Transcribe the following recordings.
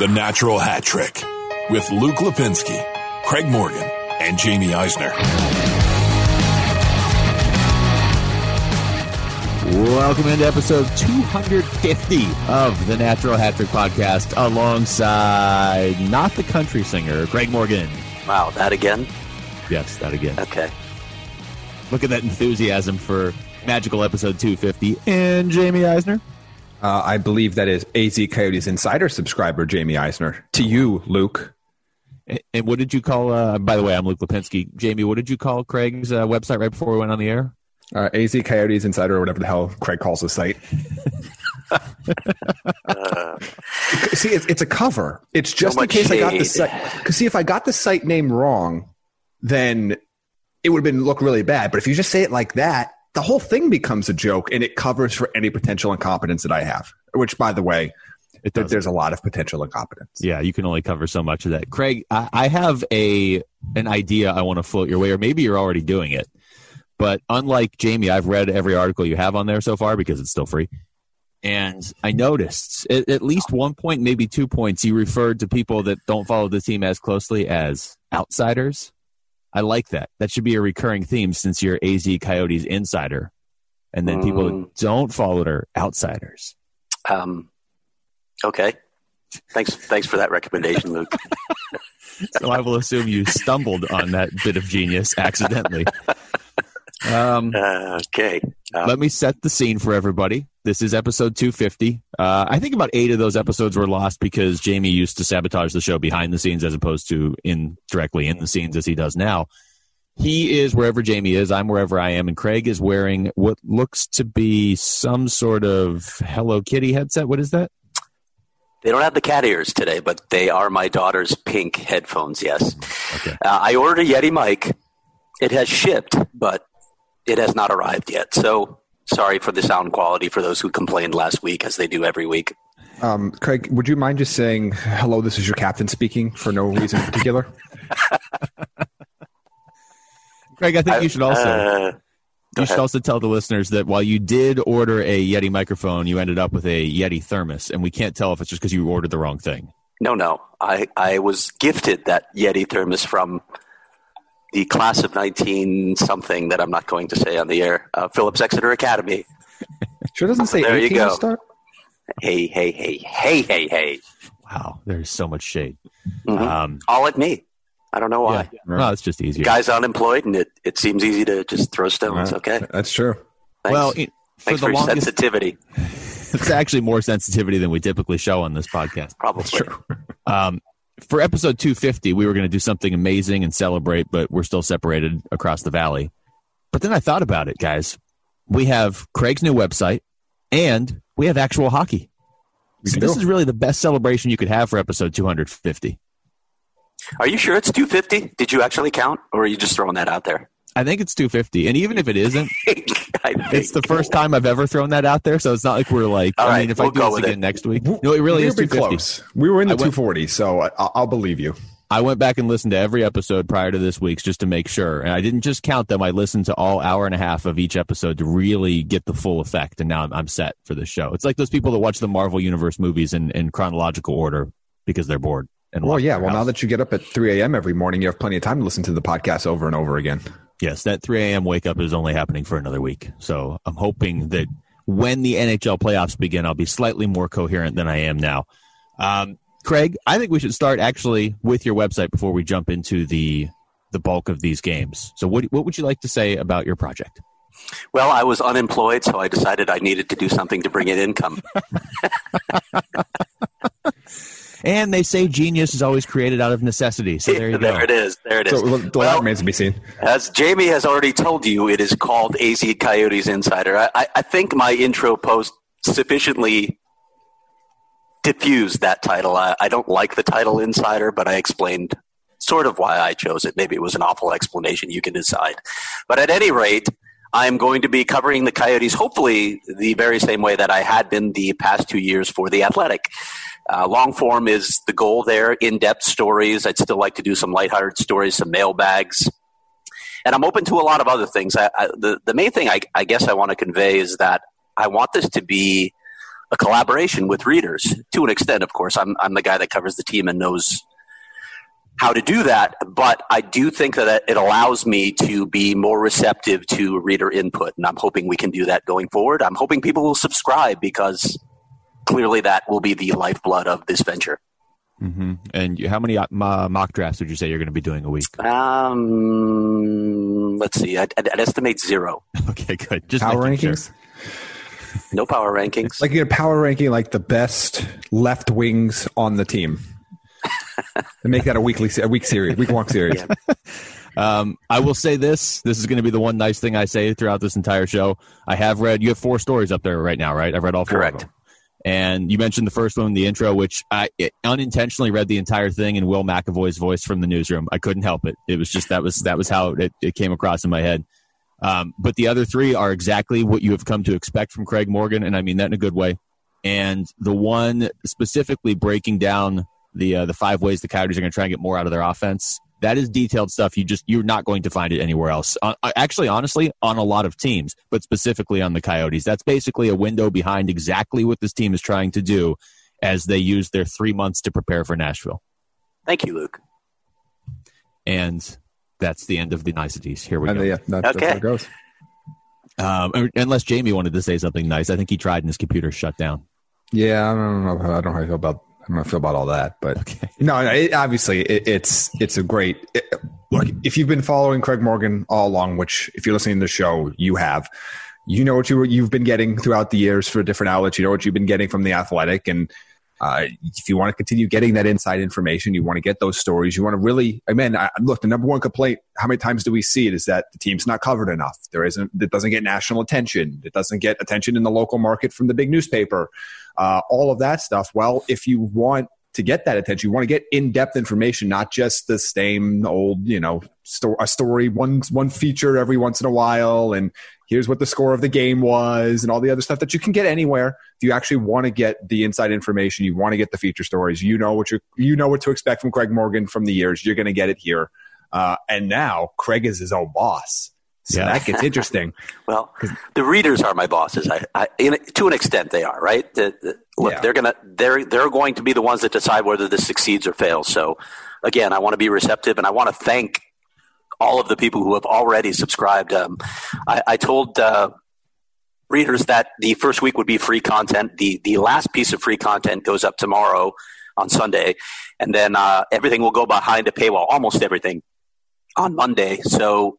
The Natural Hat Trick with Luke Lipinski, Craig Morgan, and Jaime Eisner. Welcome into episode 250 of the Natural Hat Trick podcast alongside not the country singer, Craig Morgan. Wow, that again? Yes, that again. Okay. Look at that enthusiasm for magical episode 250 and Jaime Eisner. Uh, I believe that is AZ Coyotes Insider subscriber Jaime Eisner. To you, Luke. And, and what did you call? Uh, by the way, I'm Luke Lipinski. Jaime, what did you call Craig's uh, website right before we went on the air? Uh, AZ Coyotes Insider, or whatever the hell Craig calls the site. see, it's, it's, a cover. It's just so in case shade. I got the site. Because see, if I got the site name wrong, then it would have been look really bad. But if you just say it like that, the whole thing becomes a joke and it covers for any potential incompetence that I have, which, by the way, there, there's a lot of potential incompetence. Yeah, you can only cover so much of that. Craig, I, I have a an idea I want to float your way, or maybe you're already doing it. But unlike Jaime, I've read every article you have on there so far because it's still free. And I noticed at, at least one point, maybe two points, you referred to people that don't follow the team as closely as outsiders. I like that. That should be a recurring theme since you're AZ Coyotes insider. And then people Mm. that don't follow it are outsiders. Um, okay. Thanks. Thanks for that recommendation, Luke. So I will assume you stumbled on that bit of genius accidentally. Um, Uh, okay. Um, let me set the scene for everybody. This is episode 250. Uh, I think about eight of those episodes were lost because Jaime used to sabotage the show behind the scenes as opposed to in directly in the scenes as he does now. He is wherever Jaime is. I'm wherever I am, and Craig is wearing what looks to be some sort of Hello Kitty headset. What is that? they don't have the cat ears today, but they are my daughter's pink headphones. Yes. Okay. Uh, I ordered a Yeti mic. It has shipped, but it has not arrived yet. So sorry for the sound quality for those who complained last week, as they do every week. Um, Craig, would you mind just saying, hello, this is your captain speaking for no reason in particular? Craig, I think you should also Uh, you should ahead. also tell the listeners that while you did order a Yeti microphone, you ended up with a Yeti thermos, and we can't tell if it's just because you ordered the wrong thing. No, no. I, I was gifted that Yeti thermos from the class of 19 something that I'm not going to say on the air, uh, Phillips Exeter Academy. Sure doesn't say There you 18 to go. start? Hey, hey, hey, hey, hey, hey. Wow, there's so much shade. Mhm. Um, All at me. I don't know why. yeah, no, it's just easier. Guy's unemployed and it, it seems easy to just throw stones. Right. Okay. That's true. Thanks. well, it, for Thanks the for longest, sensitivity. it's actually more sensitivity than we typically show on this podcast. Probably. Um, for episode 250, we were going to do something amazing and celebrate, but we're still separated across the valley. But then I thought about it, guys. We have Craig's new website, and we have actual hockey. So this is really the best celebration you could have for episode 250. Are you sure it's 250? Did you actually count or are you just throwing that out there? I think it's 250, and even if it isn't, I it's the first time I've ever thrown that out there. So it's not like we're like. All I right, mean, if we'll I do go this with again it. next week, no, it really we is were 250. close. We were in the went- 240, so I, I'll believe you. I went back and listened to every episode prior to this week's just to make sure. And I didn't just count them. I listened to all hour and a half of each episode to really get the full effect. And now I'm, I'm set for the show. It's like those people that watch the Marvel Universe movies in, in chronological order because they're bored. And Well, yeah. their Well, now that you get up at 3 a.m. every morning, you have plenty of time to listen to the podcast over and over again. Yes, that 3 a.m. wake up is only happening for another week. So I'm hoping that when the NHL playoffs begin, I'll be slightly more coherent than I am now. Um, Craig, I think we should start actually with your website before we jump into the the bulk of these games. So, what what would you like to say about your project? Well, I was unemployed, so I decided I needed to do something to bring in income. And they say genius is always created out of necessity. So there you go. there it is. There it is. So well, the Well, that remains to be seen. As Jaime has already told you, it is called AZ Coyotes Insider. I, I, I think my intro post sufficiently diffused that title. I, I don't like the title insider, but I explained sort of why I chose it. Maybe it was an awful explanation. You can decide. But at any rate, I'm going to be covering the Coyotes, hopefully the very same way that I had been the past two years for the Athletic. Uh, long form is the goal there. In depth stories. I'd still like to do some lighthearted stories, some mailbags. And I'm open to a lot of other things. I, I, the, the main thing I, I guess I want to convey is that I want this to be a collaboration with readers to an extent, of course. I'm, I'm the guy that covers the team and knows how to do that, but I do think that it allows me to be more receptive to reader input, and I'm hoping we can do that going forward. I'm hoping people will subscribe because clearly that will be the lifeblood of this venture. Mm-hmm. And how many uh, mock drafts would you say you're going to be doing a week? Um, let's see. I'd, I'd estimate zero. Okay, good. Just power rankings. Sure. No power rankings. Like you're power ranking like the best left wings on the team. and make that a weekly, a week series, week long series. Yeah. Um, I will say this: this is going to be the one nice thing I say throughout this entire show. I have read. You have four stories up there right now, right? I've read all four Correct. And you mentioned the first one, in the intro, which I unintentionally read the entire thing in Will McAvoy's voice from the newsroom. I couldn't help it. It was just that was that was how it, it came across in my head. Um, but the other three are exactly what you have come to expect from Craig Morgan, and I mean that in a good way. And the one specifically breaking down the uh, the five ways the Coyotes are going to try and get more out of their offense that is detailed stuff. You just you're not going to find it anywhere else. Uh, uh, actually, honestly, on a lot of teams, but specifically on the Coyotes, that's basically a window behind exactly what this team is trying to do as they use their three months to prepare for Nashville. Thank you, Luke. And that's the end of the niceties. Here we and go. Yeah, that's, okay. That's it goes. Um, unless Jaime wanted to say something nice, I think he tried and his computer shut down. Yeah, I don't know. I don't know how I feel about I don't feel about all that, but okay. no, it, obviously it, it's it's a great. It, look, if you've been following Craig Morgan all along, which if you're listening to the show, you have, you know what you you've been getting throughout the years for different outlets. You know what you've been getting from the Athletic, and uh, if you want to continue getting that inside information, you want to get those stories. You want to really, I mean, I, look, the number one complaint, how many times do we see it, is that the team's not covered enough. There isn't, it doesn't get national attention. It doesn't get attention in the local market from the big newspaper uh, all of that stuff. Well, if you want to get that attention, you want to get in-depth information, not just the same old, you know, sto- a story, one one feature every once in a while, and here's what the score of the game was, and all the other stuff that you can get anywhere. If you actually want to get the inside information, you want to get the feature stories. You know what you you know what to expect from Craig Morgan from the years. You're going to get it here. Uh, and now Craig is his own boss. So yeah. that gets interesting. well, the readers are my bosses. I, I in, to an extent, they are right. The, the, look, yeah. they're gonna they're they're going to be the ones that decide whether this succeeds or fails. So, again, I want to be receptive, and I want to thank all of the people who have already subscribed. Um, I, I, told uh, readers that the first week would be free content. The the last piece of free content goes up tomorrow on Sunday, and then uh, everything will go behind a paywall. Almost everything on Monday. So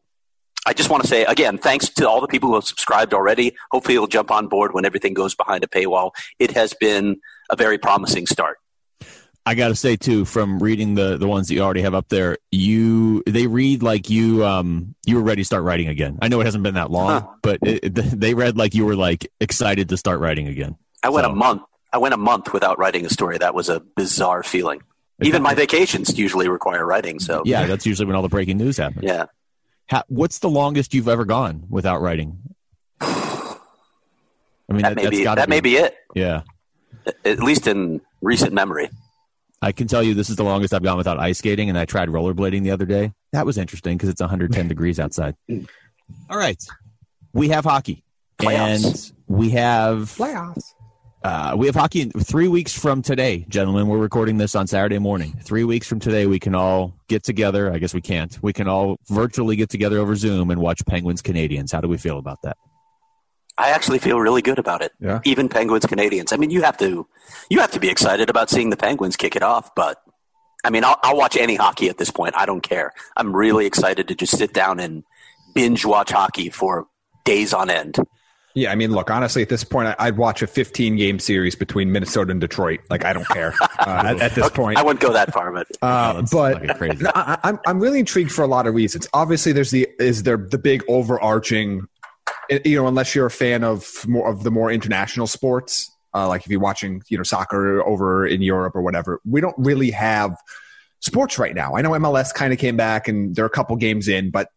I just want to say again, thanks to all the people who have subscribed already. Hopefully, you'll jump on board when everything goes behind a paywall. It has been a very promising start. I got to say too, from reading the the ones that you already have up there, you they read like you um you were ready to start writing again. I know it hasn't been that long, huh. but it, they read like you were like excited to start writing again. I went so. a month. I went a month without writing a story. That was a bizarre feeling. Even my vacations usually require writing. So yeah, that's usually when all the breaking news happens. Yeah. How, what's the longest you've ever gone without writing? I mean, that, that may, be, that be, may be it. Yeah. At least in recent memory. I can tell you this is the longest I've gone without ice skating, and I tried rollerblading the other day. That was interesting because it's 110 degrees outside. All right. We have hockey. Playoffs. And we have playoffs. Uh, we have hockey in three weeks from today, gentlemen. We're recording this on Saturday morning. Three weeks from today, we can all get together. I guess we can't. We can all virtually get together over Zoom and watch Penguins Canadiens. How do we feel about that? I actually feel really good about it. Yeah. Even Penguins Canadiens. I mean, you have to you have to be excited about seeing the Penguins kick it off, but I mean, I'll, I'll watch any hockey at this point. I don't care. I'm really excited to just sit down and binge watch hockey for days on end. Yeah, I mean, look, honestly, at this point, I'd watch a 15 game series between Minnesota and Detroit. Like, I don't care uh, at, at, this point. I wouldn't go that far, but uh, but I, I'm I'm really intrigued for a lot of reasons. Obviously, there's the is there the big overarching, you know, unless you're a fan of more of the more international sports, Uh, like if you're watching, you know, soccer over in Europe or whatever, we don't really have sports right now. I know MLS kind of came back and they're a couple games in, but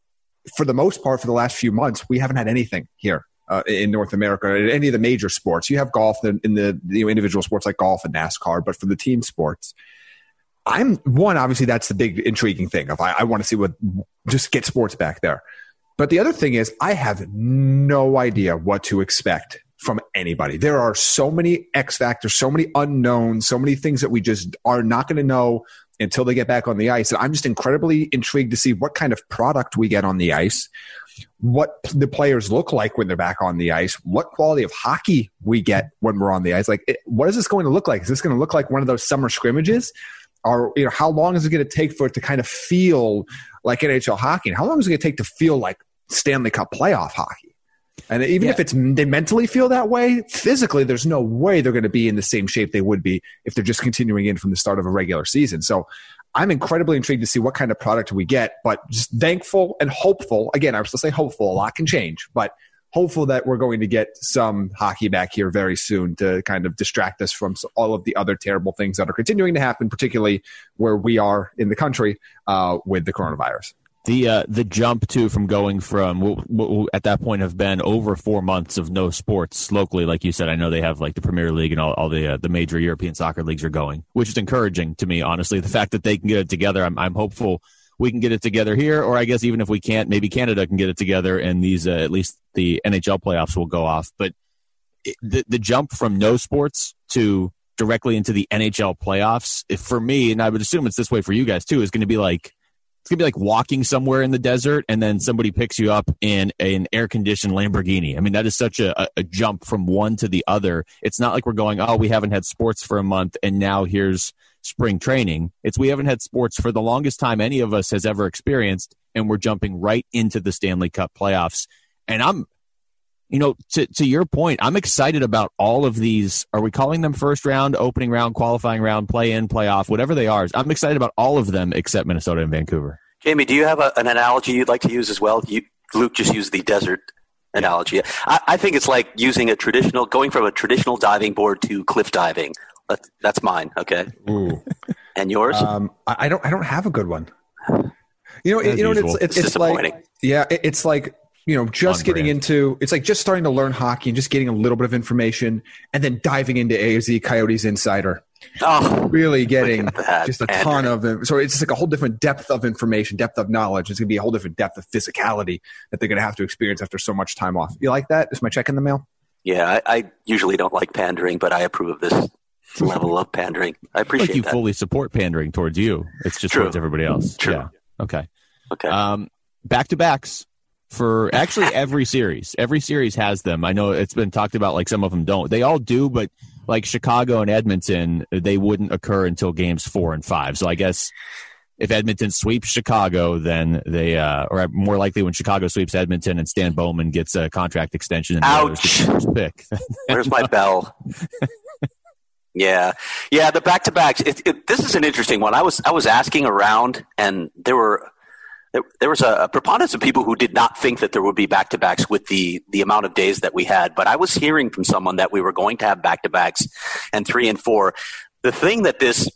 for the most part, for the last few months, we haven't had anything here uh, in North America, in any of the major sports. You have golf in, in the you know, individual sports like golf and NASCAR, but for the team sports, I'm one. Obviously, that's the big intriguing thing. If I, I want to see what just get sports back there, but the other thing is, I have no idea what to expect from anybody. There are so many X factors, so many unknowns, so many things that we just are not going to know until they get back on the ice. And I'm just incredibly intrigued to see what kind of product we get on the ice, what the players look like when they're back on the ice, what quality of hockey we get when we're on the ice. Like, it, what is this going to look like? Is this going to look like one of those summer scrimmages? Or, you know, how long is it going to take for it to kind of feel like NHL hockey? And how long is it going to take to feel like Stanley Cup playoff hockey? And even yeah. if it's they mentally feel that way, physically, there's no way they're going to be in the same shape they would be if they're just continuing in from the start of a regular season. So I'm incredibly intrigued to see what kind of product we get, but just thankful and hopeful. Again, I was to say hopeful. A lot can change, but hopeful that we're going to get some hockey back here very soon to kind of distract us from all of the other terrible things that are continuing to happen, particularly where we are in the country uh, with the coronavirus the uh, the jump to from going from what, what, at that point have been over four months of no sports locally, like you said. I know they have like the Premier League and all, all the uh, the major European soccer leagues are going, which is encouraging to me. Honestly, the fact that they can get it together, I'm I'm hopeful we can get it together here, or I guess even if we can't, maybe Canada can get it together, and these uh, at least the NHL playoffs will go off. But it, the the jump from no sports to directly into the NHL playoffs, if for me, and I would assume it's this way for you guys too, is going to be like it's gonna be like walking somewhere in the desert and then somebody picks you up in an air conditioned Lamborghini. I mean, that is such a, a jump from one to the other. It's not like we're going, oh, we haven't had sports for a month and now here's spring training. It's we haven't had sports for the longest time any of us has ever experienced, and we're jumping right into the Stanley Cup playoffs. And I'm you know, to, to your point, I'm excited about all of these. Are we calling them first round, opening round, qualifying round, play in, playoff, whatever they are? I'm excited about all of them except Minnesota and Vancouver. Jaime, do you have a, an analogy you'd like to use as well? You, Luke just used the desert analogy. I, I, think it's like using a traditional, going from a traditional diving board to cliff diving. That's, that's mine. Okay. Ooh. And yours? Um, I don't. I don't have a good one. You know. you know. It's, it's, it's like. Yeah. It's like you know, just getting into it's like just starting to learn hockey and just getting a little bit of information and then diving into AZ Coyotes Insider. Oh, really getting just a ton of so it's just like a whole different depth of information, depth of knowledge. It's gonna be a whole different depth of physicality that they're gonna have to experience after so much time off. You like that? Is my check in the mail? Yeah, I, I usually don't like pandering, but I approve of this level of pandering. I appreciate like you that. fully support pandering towards you. It's just True. towards everybody else. True. Yeah. Okay. Okay. Um, back to backs for actually every series. Every series has them. I know it's been talked about like some of them don't. They all do, but like Chicago and Edmonton, they wouldn't occur until games four and five. So I guess if Edmonton sweeps Chicago, then they, uh, or more likely when Chicago sweeps Edmonton and Stan Bowman gets a contract extension and Ouch. first pick. Where's my bell? yeah, yeah. The back to backs. This is an interesting one. I was I was asking around, and there were there, there was a, a, preponderance of people who did not think that there would be back to backs with the the amount of days that we had. But I was hearing from someone that we were going to have back to backs and three and four. The thing that this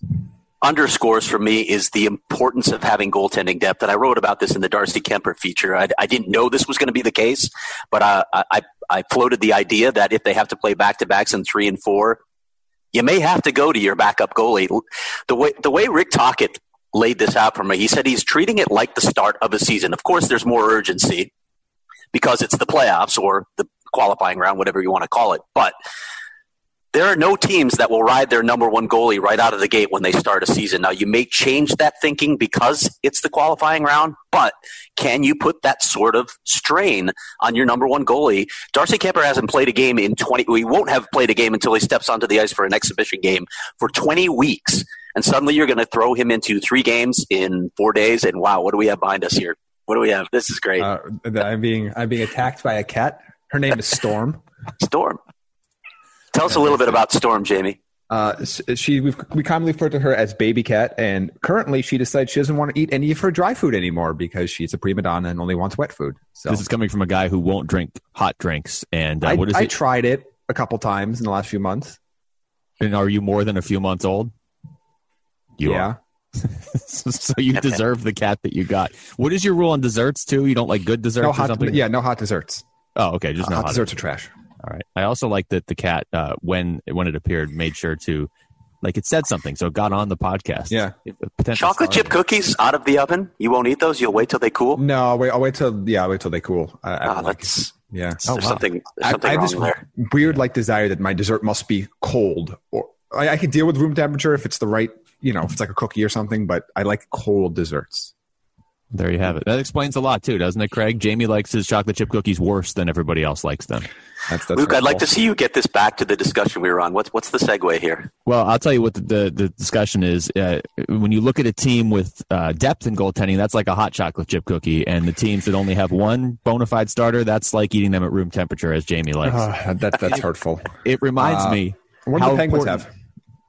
underscores for me is the importance of having goaltending depth. And I wrote about this in the Darcy Kuemper feature. I, I didn't know this was going to be the case, but uh, I, I, I floated the idea that if they have to play back to backs in three and four, you may have to go to your backup goalie. The way the way Rick Tocchet laid this out for me. He said he's treating it like the start of a season. Of course, there's more urgency because it's the playoffs or the qualifying round, whatever you want to call it. But there are no teams that will ride their number one goalie right out of the gate when they start a season. Now, you may change that thinking because it's the qualifying round, but can you put that sort of strain on your number one goalie? Darcy Kuemper hasn't played a game in 20, he won't have played a game until he steps onto the ice for an exhibition game for 20 weeks and suddenly you're going to throw him into three games in four days. And wow, what do we have behind us here? What do we have? This is great. Uh, I'm being I'm being attacked by a cat. Her name is Storm. Storm. Tell us a little bit about Storm, Jaime. Uh, she we we commonly refer to her as Baby Cat, and currently she decides she doesn't want to eat any of her dry food anymore because she's a prima donna and only wants wet food. So this is coming from a guy who won't drink hot drinks. And uh, I, what is I it? tried it a couple times in the last few months. And are you more than a few months old? You yeah. are. so you deserve the cat that you got. What is your rule on desserts too? You don't like good desserts No or hot. something? Yeah, no hot desserts. Oh, okay. Just no hot hot desserts are trash. All right. I also like that the cat, uh, when when it appeared, made sure to, like, it said something, so it got on the podcast. Yeah. If a potential Chocolate star- chip cookies out of the oven. You won't eat those. You'll wait till they cool. No, I'll wait. I'll wait till yeah. I'll wait till they cool. I, I don't like that's it. yeah. Oh, there's wow. something. There's I, something I have this there. weird like desire that my dessert must be cold, or I, I can deal with room temperature if it's the right, you know, if it's like a cookie or something. But I like cold desserts. There you have it. That explains a lot too, doesn't it, Craig? Jaime likes his chocolate chip cookies worse than everybody else likes them. That's, that's Luke, I'd like to see you get this back to the discussion we were on. What's what's the segue here? Well, I'll tell you what the, the, the discussion is. Uh, when you look at a team with uh, depth in goaltending, that's like a hot chocolate chip cookie. And the teams that only have one bona fide starter, that's like eating them at room temperature, as Jaime likes. Ah, that that's hurtful. it reminds uh, me What do the Penguins important- have?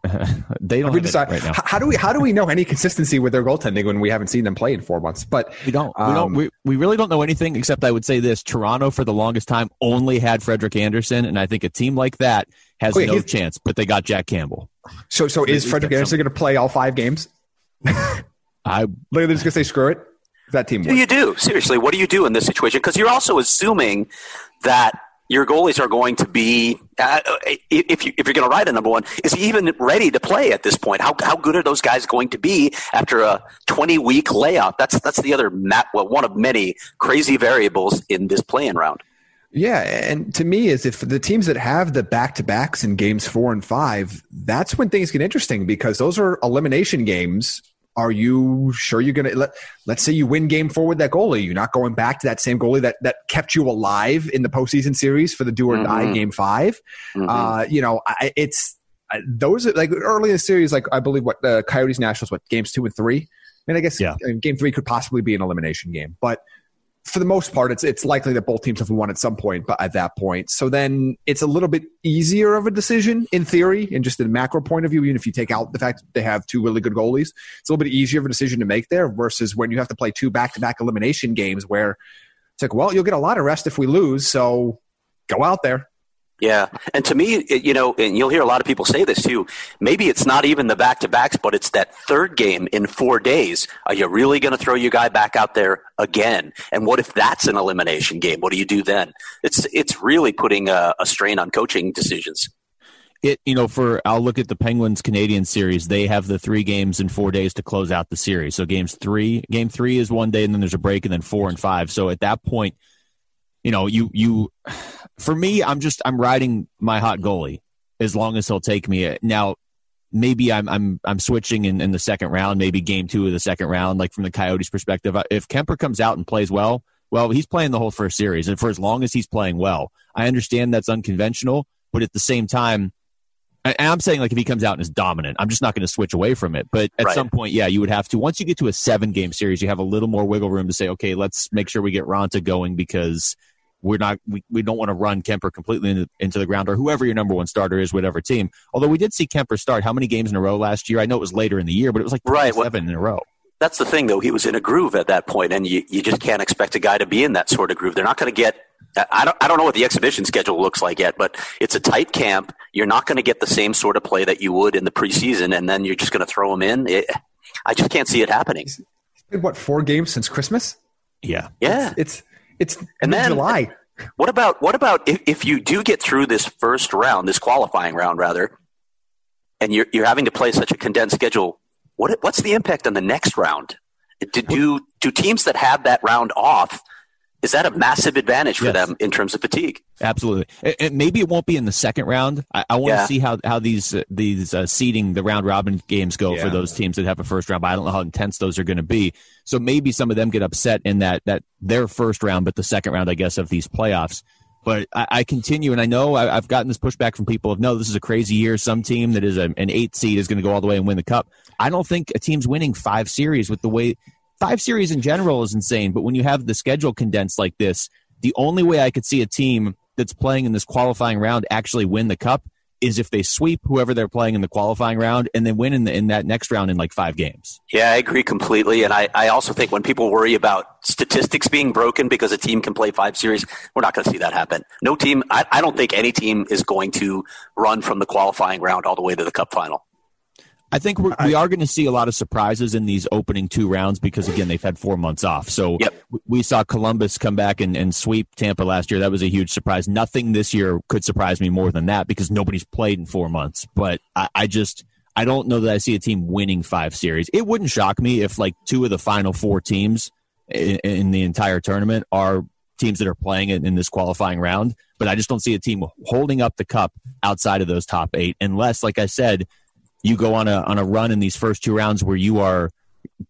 they don't We have it decide, right now. How do we how do we know any consistency with their goaltending when we haven't seen them play in four months? But We don't. We Um, don't. We, we really don't know anything except I would say this: Toronto for the longest time only had Frederik Andersen, and I think a team like that has Oh, yeah, no chance. But they got Jack Campbell. so so is Frederik Andersen going to play all five games? I Like they're just going to say screw it. That team What do you do? Seriously, what do you do in this situation? Because you're also assuming that your goalies are going to be, uh, if, you, if you're going to ride a number one, is he even ready to play at this point? How, how good are those guys going to be after a 20 week layoff? That's, that's the other, ma- well, one of many crazy variables in this playing round. Yeah, and to me, is if the teams that have the back to backs in games four and five, that's when things get interesting because those are elimination games. Are you sure you're gonna let? Let's say you win game four with that goalie. You're not going back to that same goalie that that kept you alive in the postseason series for the do or die Mhm. game 5 Mhm. Uh, you know, I, it's I- those are like early in the series. Like I believe what the Coyotes Nationals, what games two and three. I mean, I guess Yeah. uh, game three could possibly be an elimination game, but for the most part, it's it's likely that both teams have won at some point, but at that point, so then it's a little bit easier of a decision in theory, and just in a macro point of view. Even if you take out the fact that they have two really good goalies, it's a little bit easier of a decision to make there versus when you have to play two back to back elimination games where it's like, well, you'll get a lot of rest if we lose, so go out there. Yeah, and to me, you know, and you'll hear a lot of people say this too. Maybe it's not even the back to backs, but it's that third game in four days. Are you really going to throw your guy back out there again? And what if that's an elimination game? What do you do then? It's it's really putting a, a strain on coaching decisions. it you know for I'll look at the Penguins Canadian series. They have the three games in four days to close out the series. So games three, game three is one day, and then there's a break, and then four and five. So at that point, you know, you you for me, I'm just I'm riding my hot goalie as long as he'll take me. Now, maybe I'm I'm I'm switching in, in the second round, maybe game two of the second round, like from the Coyotes' perspective. Uh, if Kuemper comes out and plays well, well, he's playing the whole first series, and for as long as he's playing well, I understand that's unconventional, but at the same time. And I'm saying, like, if he comes out and is dominant, I'm just not going to switch away from it. But at Right. some point, yeah, you would have to. Once you get to a seven game series, you have a little more wiggle room to say, okay, let's make sure we get Raanta going because we're not, we, we don't want to run Kuemper completely into, into the ground or whoever your number one starter is, whatever team. Although we did see Kuemper start how many games in a row last year? I know it was later in the year, but it was like Right, what- seven in a row. That's the thing, though. He was in a groove at that point, and you, you just can't expect a guy to be in that sort of groove. They're not going to get. I don't, I don't know what the exhibition schedule looks like yet, but it's a tight camp. You're not going to get the same sort of play that you would in the preseason, and then you're just going to throw him in. It, I just can't see it happening. It's been what four games since Christmas? Yeah. Yeah. It's it's And then- July. What about what about if, if you do get through this first round, this qualifying round rather, and you're you're having to play such a condensed schedule? What what's the impact on the next round? Do do, do teams that have that round off? Is that a massive advantage for Yes. them in terms of fatigue? Absolutely. And- and maybe it won't be in the second round. I, I want to Yeah. see how how these uh, these uh, seeding the round robin games go for those teams that have a first round. But I don't know how intense those are going to be. So maybe some of them get upset in that that their first round, but the second round, I guess, of these playoffs. But I, I continue, and I know I, I've gotten this pushback from people of no, this is a crazy year. Some team that is a, an eight seed is going to go all the way and win the cup. I don't think a team's winning five series with the way five series in general is insane. But when you have the schedule condensed like this, the only way I could see a team that's playing in this qualifying round actually win the cup is if they sweep whoever they're playing in the qualifying round and then win in, the, in that next round in like five games. Yeah, I agree completely. And I, I also think when people worry about statistics being broken because a team can play five series, we're not going to see that happen. No team, I, I don't think any team is going to run from the qualifying round all the way to the cup final. I think we're, we are going to see a lot of surprises in these opening two rounds because again they've had four months off. So Yep. we saw Columbus come back and, and sweep Tampa last year. That was a huge surprise. Nothing this year could surprise me more than that because nobody's played in four months. But I, I just I don't know that I see a team winning five series. It wouldn't shock me if like two of the final four teams in, in the entire tournament are teams that are playing it in this qualifying round. But I just don't see a team holding up the cup outside of those top eight unless, like I said, you go on a on a run in these first two rounds where you are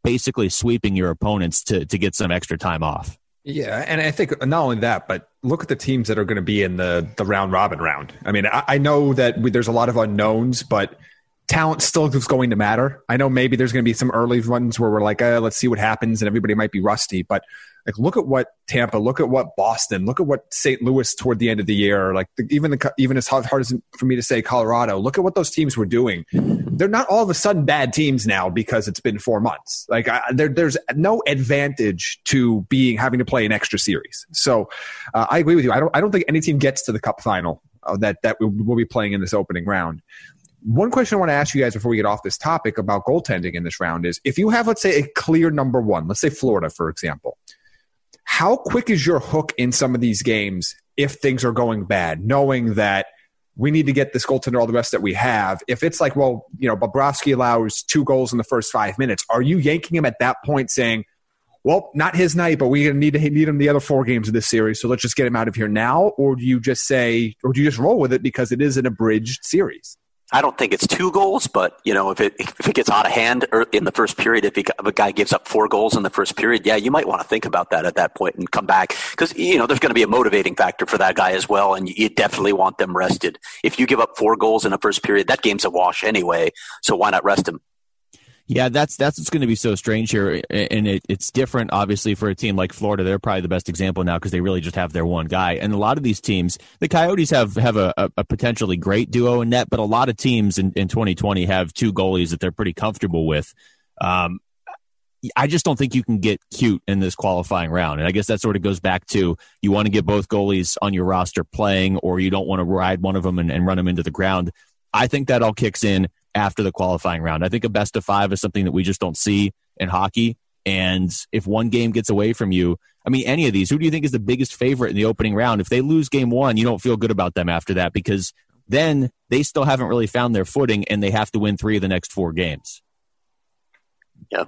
basically sweeping your opponents to to get some extra time off. Yeah, and I think not only that, but look at the teams that are going to be in the the round robin round. I mean, I, I know that we, there's a lot of unknowns, but talent still is going to matter. I know maybe there's going to be some early ones where we're like, uh, let's see what happens, and everybody might be rusty. But like, look at what Tampa, look at what Boston, look at what St. Louis toward the end of the year. Like the, even the even as hard, hard as for me to say Colorado, look at what those teams were doing. They're not all of a sudden bad teams now because it's been four months. Like I, there, there's no advantage to being having to play an extra series. So uh, I agree with you. I don't I don't think any team gets to the Cup final uh, that that we will be playing in this opening round. One question I want to ask you guys before we get off this topic about goaltending in this round is if you have, let's say, a clear number one, let's say Florida, for example, how quick is your hook in some of these games if things are going bad, knowing that we need to get this goaltender all the rest that we have? If it's like, well, you know, Bobrovsky allows two goals in the first five minutes, are you yanking him at that point saying, well, not his night, but we need to need him the other four games of this series, so let's just get him out of here now? Or do you just say, or do you just roll with it because it is an abridged series? I don't think it's two goals, but you know, if it if it gets out of hand or in the first period, if, he, if a guy gives up four goals in the first period, yeah, you might want to think about that at that point and come back because you know there's going to be a motivating factor for that guy as well, and you definitely want them rested. If you give up four goals in the first period, that game's a wash anyway. So why not rest him? Yeah, that's that's what's going to be so strange here, and it, it's different, obviously, for a team like Florida. They're probably the best example now because they really just have their one guy. And a lot of these teams, the Coyotes have have a, a, potentially great duo in net, but a lot of teams in, in 2020 have two goalies that they're pretty comfortable with. Um, I just don't think you can get cute in this qualifying round, and I guess that sort of goes back to you want to get both goalies on your roster playing, or you don't want to ride one of them and, and run them into the ground. I think that all kicks in after the qualifying round. I think a best of five is something that we just don't see in hockey. And if one game gets away from you, I mean, any of these, who do you think is the biggest favorite in the opening round? If they lose game one, you don't feel good about them after that because then they still haven't really found their footing and they have to win three of the next four games. Yeah.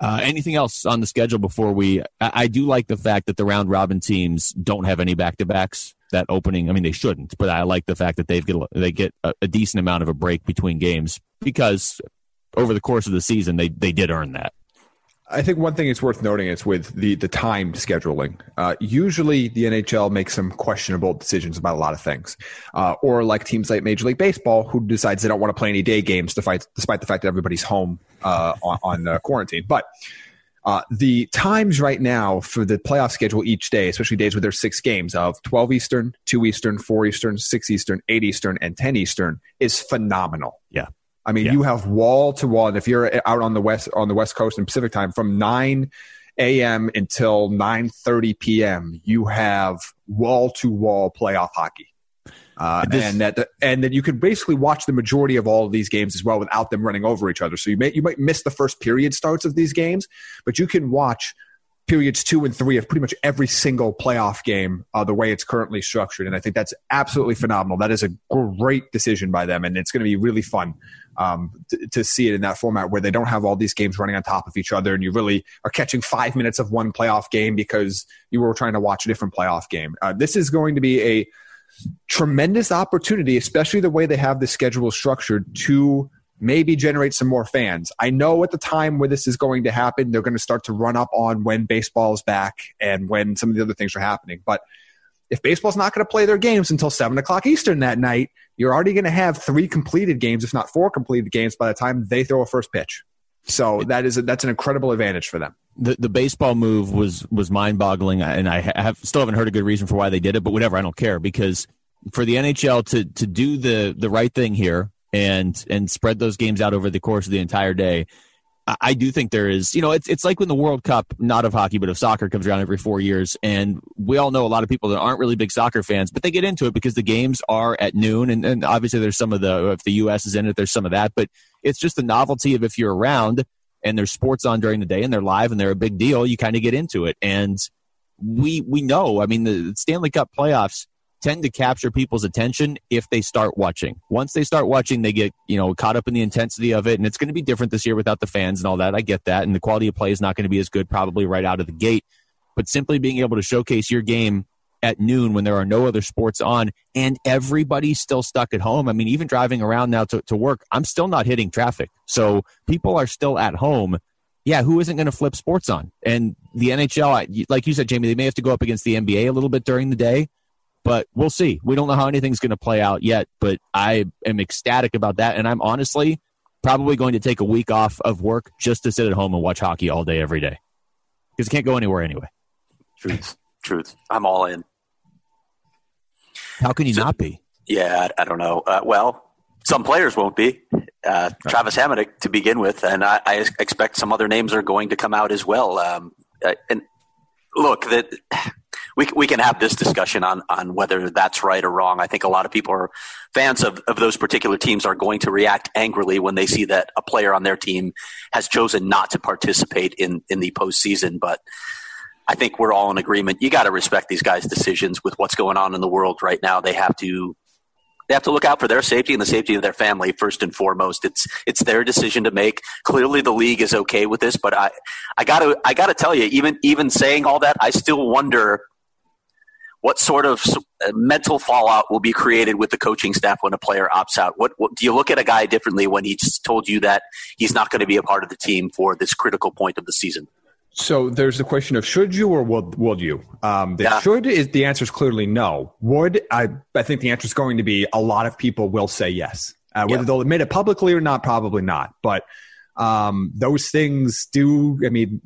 Uh, anything else on the schedule before we? I, I do like the fact that the round robin teams don't have any back to backs. That opening, I mean, they shouldn't, but I like the fact that they get they get a, a decent amount of a break between games because over the course of the season they they did earn that. I think one thing it's worth noting is with the the time scheduling. Uh, usually, the NHL makes some questionable decisions about a lot of things, uh, or like teams like Major League Baseball, who decides they don't want to play any day games, despite despite the fact that everybody's home uh, on, on quarantine. But uh, the times right now for the playoff schedule each day, especially days where there's six games of 12 Eastern, 2 Eastern, 4 Eastern, 6 Eastern, 8 Eastern, and 10 Eastern, is phenomenal. Yeah. I mean, Yeah. you have wall to wall. And if you're out on the west on the west coast in Pacific time, from nine a.m. until nine thirty p.m., you have wall to wall playoff hockey. Uh, And this- and that and that you could basically watch the majority of all of these games as well without them running over each other. So you may you might miss the first period starts of these games, but you can watch periods two and three of pretty much every single playoff game uh, the way it's currently structured. And I think that's absolutely phenomenal. That is a great decision by them, and it's going to be really fun um, to, to see it in that format where they don't have all these games running on top of each other, and you really are catching five minutes of one playoff game because you were trying to watch a different playoff game. Uh, this is going to be a tremendous opportunity, especially the way they have the schedule structured to maybe generate some more fans. I know at the time where this is going to happen, they're going to start to run up on when baseball is back and when some of the other things are happening. But if baseball's not going to play their games until seven o'clock Eastern that night, you're already going to have three completed games, if not four completed games, by the time they throw a first pitch. So that is a, that's an incredible advantage for them. the the baseball move was was mind boggling, and I have still haven't heard a good reason for why they did it. But whatever, I don't care because for the NHL to to do the the right thing here and and spread those games out over the course of the entire day. I do think there is, you know, it's it's like when the World Cup, not of hockey, but of soccer, comes around every four years, and we all know a lot of people that aren't really big soccer fans, but they get into it because the games are at noon, and, and obviously there's some of the if the U.S. is in it, there's some of that, but it's just the novelty of if you're around and there's sports on during the day and they're live and they're a big deal, you kind of get into it, and we we know, I mean, the Stanley Cup playoffs tend to capture people's attention if they start watching. Once they start watching, they get, you know, caught up in the intensity of it. And it's going to be different this year without the fans and all that. I get that. And the quality of play is not going to be as good probably right out of the gate. But simply being able to showcase your game at noon when there are no other sports on and everybody's still stuck at home. I mean, even driving around now to, to work, I'm still not hitting traffic. So people are still at home. Yeah, who isn't going to flip sports on? And the NHL, like you said, Jaime, they may have to go up against the NBA a little bit during the day but we'll see. We don't know how anything's going to play out yet, but I am ecstatic about that. And I'm honestly probably going to take a week off of work just to sit at home and watch hockey all day, every day. Because I can't go anywhere anyway. Truth. Truth. I'm all in. How can you so, not be? Yeah, I, I don't know. Uh, well, some players won't be. Uh, Travis Hamonic to begin with, and I, I, expect some other names are going to come out as well. Um, uh, and look, that we we can have this discussion on on whether that's right or wrong. I think a lot of people are fans of of those particular teams are going to react angrily when they see that a player on their team has chosen not to participate in in the postseason. But I think we're all in agreement. You got to respect these guys' decisions with what's going on in the world right now. They have to they have to look out for their safety and the safety of their family first and foremost. It's it's their decision to make. Clearly, the league is okay with this, but I I got to I got to tell you, even even saying all that, I still wonder what sort of uh, mental fallout will be created with the coaching staff when a player opts out? What, what do you look at a guy differently when he's told you that he's not going to be a part of the team for this critical point of the season? So there's the question of should you or will, will you? Um, the yeah. should is the answer is clearly no. Would I? I think the answer is going to be a lot of people will say yes. Uh, whether yeah. they'll admit it publicly or not, probably not. But um, those things do. I mean,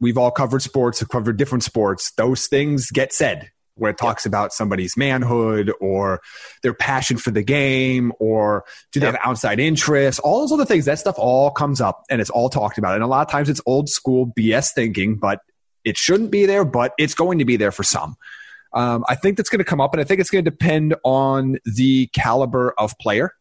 we've all covered sports, have covered different sports. Those things get said where it talks about somebody's manhood or their passion for the game or do they have outside interests? All those other things that stuff all comes up and it's all talked about. And a lot of times it's old school bs thinking but it shouldn't be there but it's going to be there for some. Um, i think that's going to come up and i think it's going to depend on the caliber of player.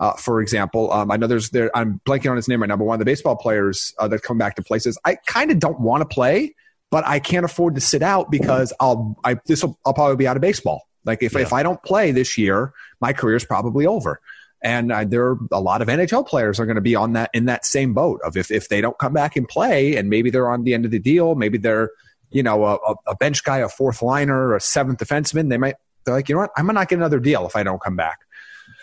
Uh, for example, um, I know there's there. I'm blanking on his name right now, but one of the baseball players uh, that come back to places, I kind of don't want to play, but I can't afford to sit out because I'll I this will I'll probably be out of baseball. Like if yeah. if I don't play this year, my career is probably over. And uh, there are a lot of NHL players are going to be on that in that same boat of if if they don't come back and play, and maybe they're on the end of the deal, maybe they're you know a, a bench guy, a fourth liner, a seventh defenseman. They might they're like you know what I'm going not get another deal if I don't come back.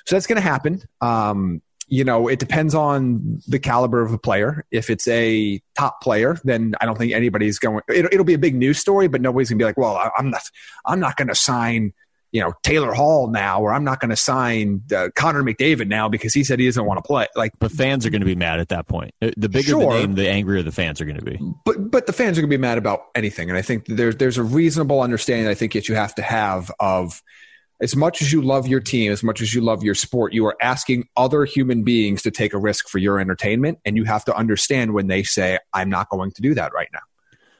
So that's going to happen. Um, you know, it depends on the caliber of a player. If it's a top player, then I don't think anybody's going. It, will be a big news story, but nobody's gonna be like, "Well, I'm not. I'm not going to sign." You know Taylor Hall now, or I'm not going to sign uh, Connor McDavid now because he said he doesn't want to play. Like the fans are going to be mad at that point. The bigger sure, the name, the angrier the fans are going to be. But but the fans are going to be mad about anything, and I think there's there's a reasonable understanding I think that you have to have of as much as you love your team, as much as you love your sport, you are asking other human beings to take a risk for your entertainment. And you have to understand when they say, I'm not going to do that right now.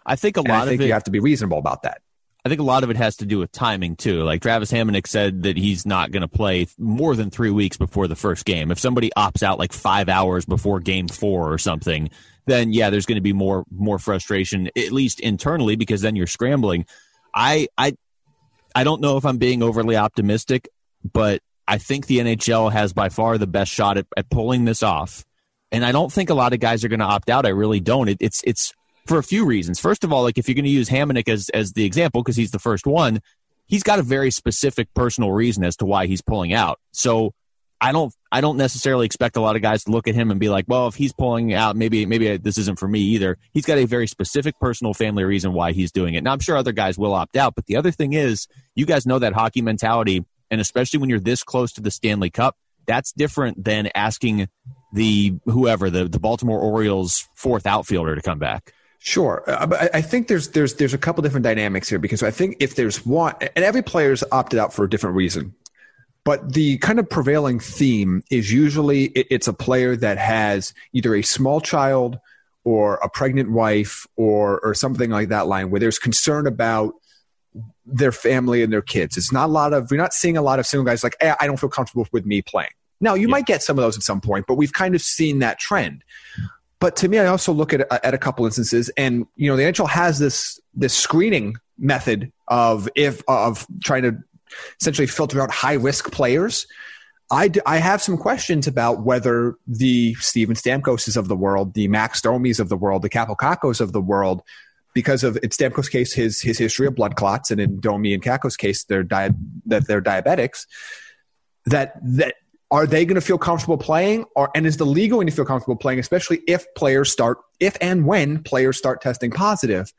I think a lot and I think of it, you have to be reasonable about that. I think a lot of it has to do with timing too. Like Travis Hamonic said that he's not going to play more than three weeks before the first game. If somebody opts out like five hours before game four or something, then yeah, there's going to be more more frustration, at least internally, because then you're scrambling. I I I don't know if I'm being overly optimistic, but I think the NHL has by far the best shot at, at pulling this off. And I don't think a lot of guys are going to opt out. I really don't. It, it's it's for a few reasons. First of all, like if you're going to use Hamonic as as the example because he's the first one, he's got a very specific personal reason as to why he's pulling out. So I don't I don't necessarily expect a lot of guys to look at him and be like, well, if he's pulling out, maybe maybe this isn't for me either. He's got a very specific personal family reason why he's doing it. Now I'm sure other guys will opt out, but the other thing is, you guys know that hockey mentality, and especially when you're this close to the Stanley Cup, that's different than asking the whoever the the Baltimore Orioles fourth outfielder to come back. Sure, uh, but I think there's there's there's a couple different dynamics here because I think if there's one, and every player's opted out for a different reason. But the kind of prevailing theme is usually it's a player that has either a small child or a pregnant wife or or something like that line where there's concern about their family and their kids. It's not a lot of we're not seeing a lot of single guys like eh, I don't feel comfortable with me playing. Now you yeah. might get some of those at some point, but we've kind of seen that trend. But to me, I also look at at a couple instances, and you know, the NHL has this this screening method of if of trying to essentially filter out high risk players. I, have some questions about whether the Steven Stamkoses of the world, the Max Domis of the world, the Kaapo Kakkos of the world, because of in Stamkos' case, his his history of blood clots, and in Domi and Kakko's case, they're di- that they're diabetics. That that are they going to feel comfortable playing, or and is the league going to feel comfortable playing, especially if players start, if and when players start testing positive?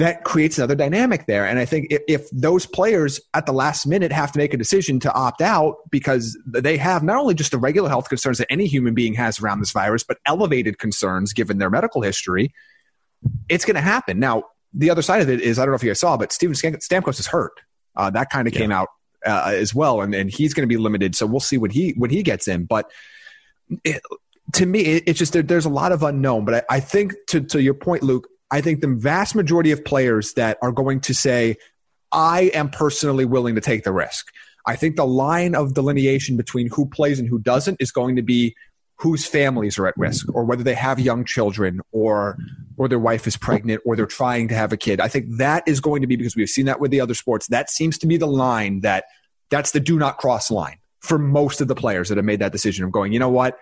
That creates another dynamic there. And I think if, if, those players at the last minute have to make a decision to opt out because they have not only just the regular health concerns that any human being has around this virus, but elevated concerns given their medical history, it's going to happen. Now, the other side of it is I don't know if you guys saw, but Steven Stamkos is hurt. Uh, that kind of yeah. came out uh, as well, and, and he's going to be limited. So we'll see what he when he gets in. But it, to me, it, it's just there, there's a lot of unknown. But I, I think to to your point, Luke, I think the vast majority of players that are going to say, I am personally willing to take the risk. I think the line of delineation between who plays and who doesn't is going to be whose families are at risk or whether they have young children or or their wife is pregnant or they're trying to have a kid. I think that is going to be because we've seen that with the other sports. That seems to be the line that that's the do not cross line for most of the players that have made that decision of going, you know what?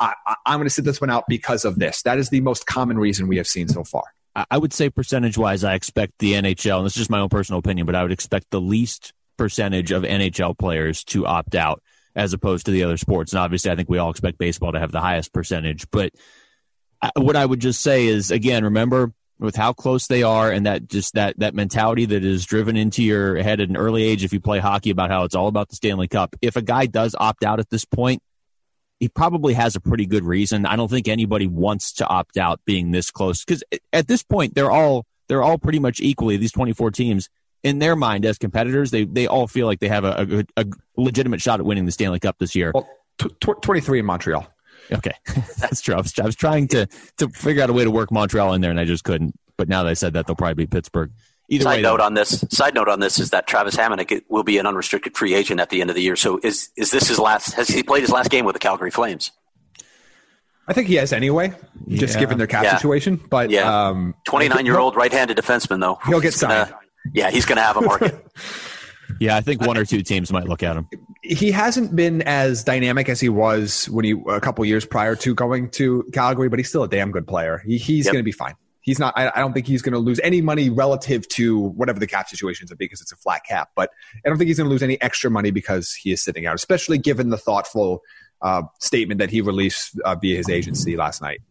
I, am going to sit this one out because of this. That is the most common reason we have seen so far. I would say percentage wise, I expect the NHL, and this is just my own personal opinion, but I would expect the least percentage of NHL players to opt out as opposed to the other sports. And obviously, I think we all expect baseball to have the highest percentage. But what I would just say is, again, remember with how close they are and that just that that mentality that is driven into your head at an early age if you play hockey about how it's all about the Stanley Cup. If a guy does opt out at this point, he probably has a pretty good reason. I don't think anybody wants to opt out being this close because at this point they're all they're all pretty much equally these 24 teams in their mind as competitors. They they all feel like they have a, a, a legitimate shot at winning the Stanley Cup this year. Well, t- 23 in Montreal. Okay, that's true. I was, I was trying to to figure out a way to work Montreal in there, and I just couldn't. But now that I said that, they'll probably be Pittsburgh. Either side way, note though. on this. Side note on this is that Travis Hamonic will be an unrestricted free agent at the end of the year. So is is this his last? Has he played his last game with the Calgary Flames? I think he has anyway, yeah. just given their cap yeah. situation. But yeah, um, twenty-nine-year-old right-handed defenseman though. He'll get signed. Gonna, yeah, he's going to have a market. yeah, I think one or two teams might look at him. He hasn't been as dynamic as he was when he a couple years prior to going to Calgary, but he's still a damn good player. He, he's yep. going to be fine. He's not. I, I don't think he's going to lose any money relative to whatever the cap situation is because it's a flat cap. But I don't think he's going to lose any extra money because he is sitting out, especially given the thoughtful uh, statement that he released uh, via his agency last night.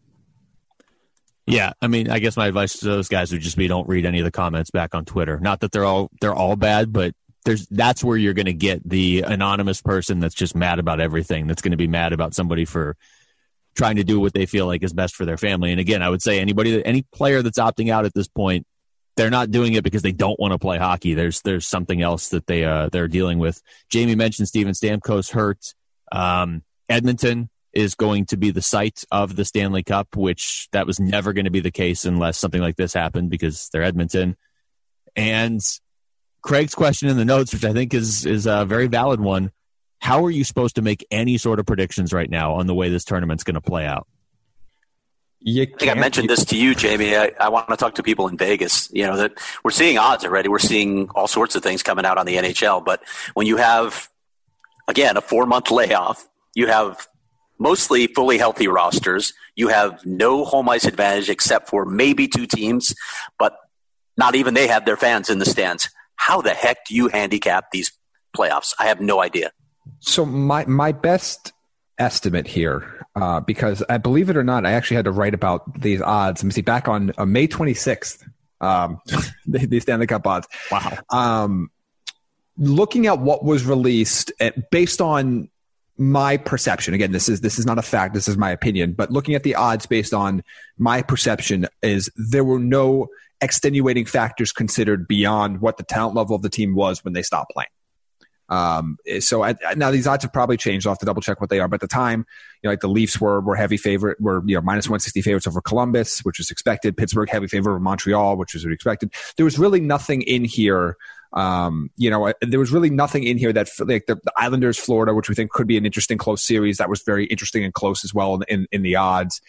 Yeah, I mean, I guess my advice to those guys would just be don't read any of the comments back on Twitter. Not that they're all they're all bad, but there's that's where you're going to get the anonymous person that's just mad about everything. That's going to be mad about somebody for trying to do what they feel like is best for their family. And again, I would say anybody that any player that's opting out at this point, they're not doing it because they don't want to play hockey. There's there's something else that they uh, they're dealing with. Jaime mentioned Steven Stamkos hurt. Um, Edmonton is going to be the site of the Stanley Cup, which that was never going to be the case unless something like this happened because they're Edmonton. And Craig's question in the notes, which I think is is a very valid one. How are you supposed to make any sort of predictions right now on the way this tournament's going to play out? I think I mentioned this to you, Jaime. I, I, want to talk to people in Vegas. You know that we're seeing odds already. We're seeing all sorts of things coming out on the NHL. But when you have, again, a four month layoff, you have mostly fully healthy rosters. You have no home ice advantage except for maybe two teams, but not even they have their fans in the stands. How the heck do you handicap these playoffs? I have no idea. So my my best estimate here, uh, because I believe it or not, I actually had to write about these odds. Let me see, back on uh, May 26th, um, the, the Stanley Cup odds. Wow. Um, looking at what was released at, based on my perception again this is this is not a fact this is my opinion but looking at the odds based on my perception is there were no extenuating factors considered beyond what the talent level of the team was when they stopped playing Um, so I, now these odds have probably changed. I'll have to double check what they are. But at the time, you know, like the Leafs were were heavy favorite, were you know minus 160 favorites over Columbus, which was expected. Pittsburgh heavy favorite over Montreal, which was expected. There was really nothing in here. Um, you know, there was really nothing in here that like the, the, Islanders, Florida, which we think could be an interesting close series. That was very interesting and close as well in, in, in the odds.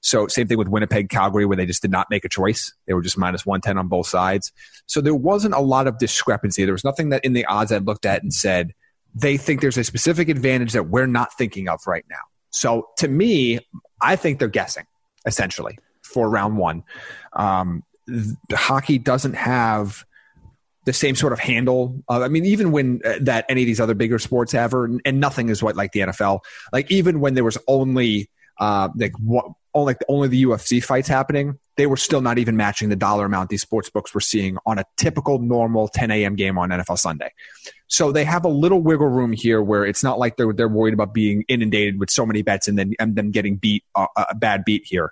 So same thing with Winnipeg, Calgary, where they just did not make a choice. They were just minus 110 on both sides. So there wasn't a lot of discrepancy. There was nothing that in the odds I looked at and said, they think there's a specific advantage that we're not thinking of right now. So to me, I think they're guessing essentially for round one. Um, hockey doesn't have the same sort of handle. Uh, I mean, even when uh, that any of these other bigger sports ever, and, nothing is what like the NFL. Like even when there was only uh, like what only only the UFC fights happening, they were still not even matching the dollar amount these sports books were seeing on a typical normal 10 a.m. game on NFL Sunday. So they have a little wiggle room here where it's not like they're they're worried about being inundated with so many bets and then and then getting beat uh, a bad beat here.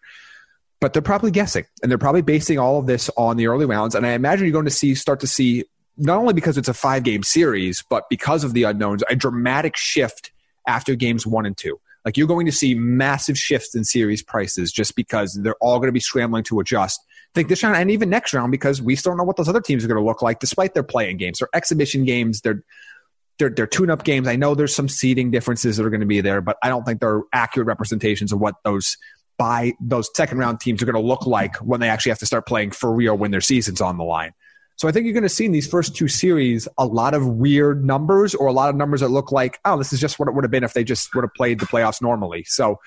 But they're probably guessing and they're probably basing all of this on the early rounds. And I imagine you're going to see start to see not only because it's a five game series, but because of the unknowns, a dramatic shift after games one and two. Like you're going to see massive shifts in series prices just because they're all going to be scrambling to adjust. think this round and even next round because we still don't know what those other teams are going to look like despite their playing games. They're exhibition games. They're they're, they're tune-up games. I know there's some seeding differences that are going to be there, but I don't think they're accurate representations of what those by those second round teams are going to look like when they actually have to start playing for real when their season's on the line. So I think you're going to see in these first two series a lot of weird numbers or a lot of numbers that look like, oh, this is just what it would have been if they just would have played the playoffs normally. So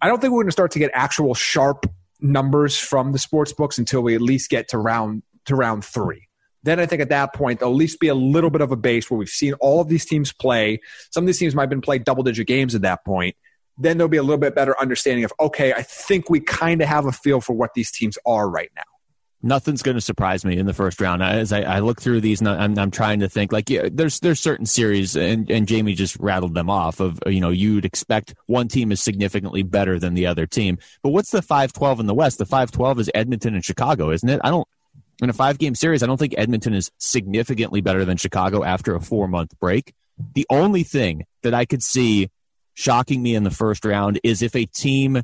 I don't think we're going to start to get actual sharp numbers from the sports books until we at least get to round to round three. Then I think at that point there'll at least be a little bit of a base where we've seen all of these teams play. Some of these teams might have been played double digit games at that point. Then there'll be a little bit better understanding of okay, I think we kind of have a feel for what these teams are right now nothing's going to surprise me in the first round. As I, I look through these, and I'm, I'm, trying to think like yeah, there's there's certain series, and, and Jaime just rattled them off. Of you know you'd expect one team is significantly better than the other team, but what's the 5-12 in the West? The 5-12 is Edmonton and Chicago, isn't it? I don't in a five game series. I don't think Edmonton is significantly better than Chicago after a four month break. The only thing that I could see shocking me in the first round is if a team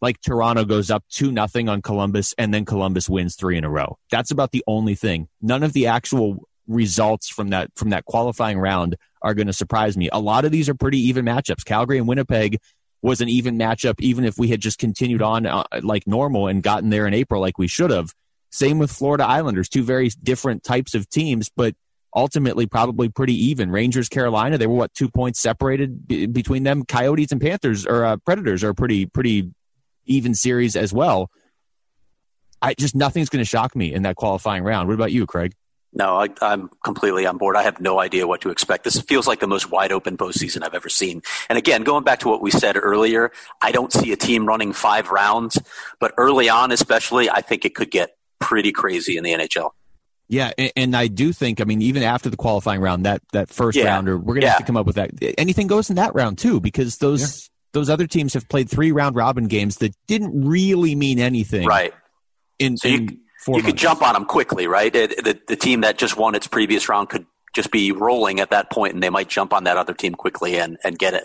like Toronto goes up 2 nothing on Columbus and then Columbus wins 3 in a row. That's about the only thing. None of the actual results from that from that qualifying round are going to surprise me. A lot of these are pretty even matchups. Calgary and Winnipeg was an even matchup even if we had just continued on uh, like normal and gotten there in April like we should have. Same with Florida Islanders, two very different types of teams, but ultimately probably pretty even. Rangers, Carolina, they were what two points separated b- between them. Coyotes and Panthers or uh, Predators are pretty pretty even series as well. I just nothing's going to shock me in that qualifying round. What about you, Craig? No, I, am completely on board. I have no idea what to expect. This feels like the most wide open postseason I've ever seen. And again, going back to what we said earlier, I don't see a team running five rounds, but early on, especially, I think it could get pretty crazy in the NHL. Yeah, and, and I do think, I mean, even after the qualifying round, that that first yeah. rounder, we're going to yeah. have to come up with that. Anything goes in that round too, because those those other teams have played three round robin games that didn't really mean anything. Right. In, so you, in you months. could jump on them quickly, right? The, the team that just won its previous round could just be rolling at that point, and they might jump on that other team quickly and, and get a,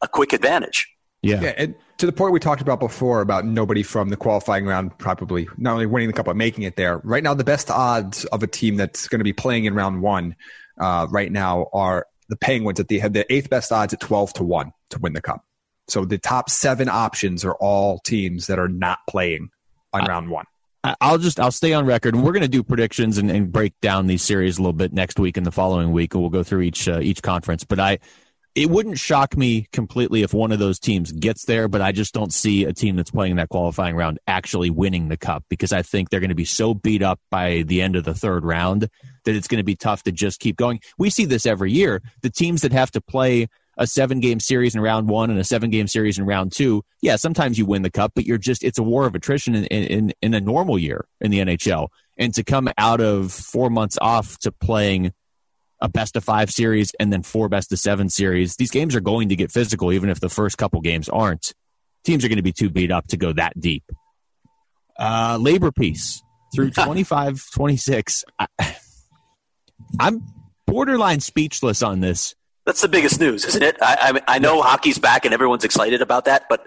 a quick advantage. Yeah. Yeah. And to the point we talked about before about nobody from the qualifying round probably not only winning the cup, but making it there. Right now, the best odds of a team that's going to be playing in round one uh, right now are the Penguins that they have the eighth best odds at 12 to 1 to win the cup. So the top seven options are all teams that are not playing on round one. I'll just I'll stay on record, and we're going to do predictions and, and, break down these series a little bit next week and the following week, and we'll go through each uh, each conference. But I, it wouldn't shock me completely if one of those teams gets there, but I just don't see a team that's playing that qualifying round actually winning the cup because I think they're going to be so beat up by the end of the third round that it's going to be tough to just keep going. We see this every year. The teams that have to play a seven game series in round one and a seven game series in round two, yeah, sometimes you win the cup, but you're just, it's a war of attrition in, in, in a normal year in the NHL. And to come out of four months off to playing a best of five series and then four best of seven series, these games are going to get physical, even if the first couple games aren't. Teams are going to be too beat up to go that deep. Uh, labor peace through 25 26. I, I'm borderline speechless on this that's the biggest news, isn't it? I, I, I know hockey's back and everyone's excited about that, but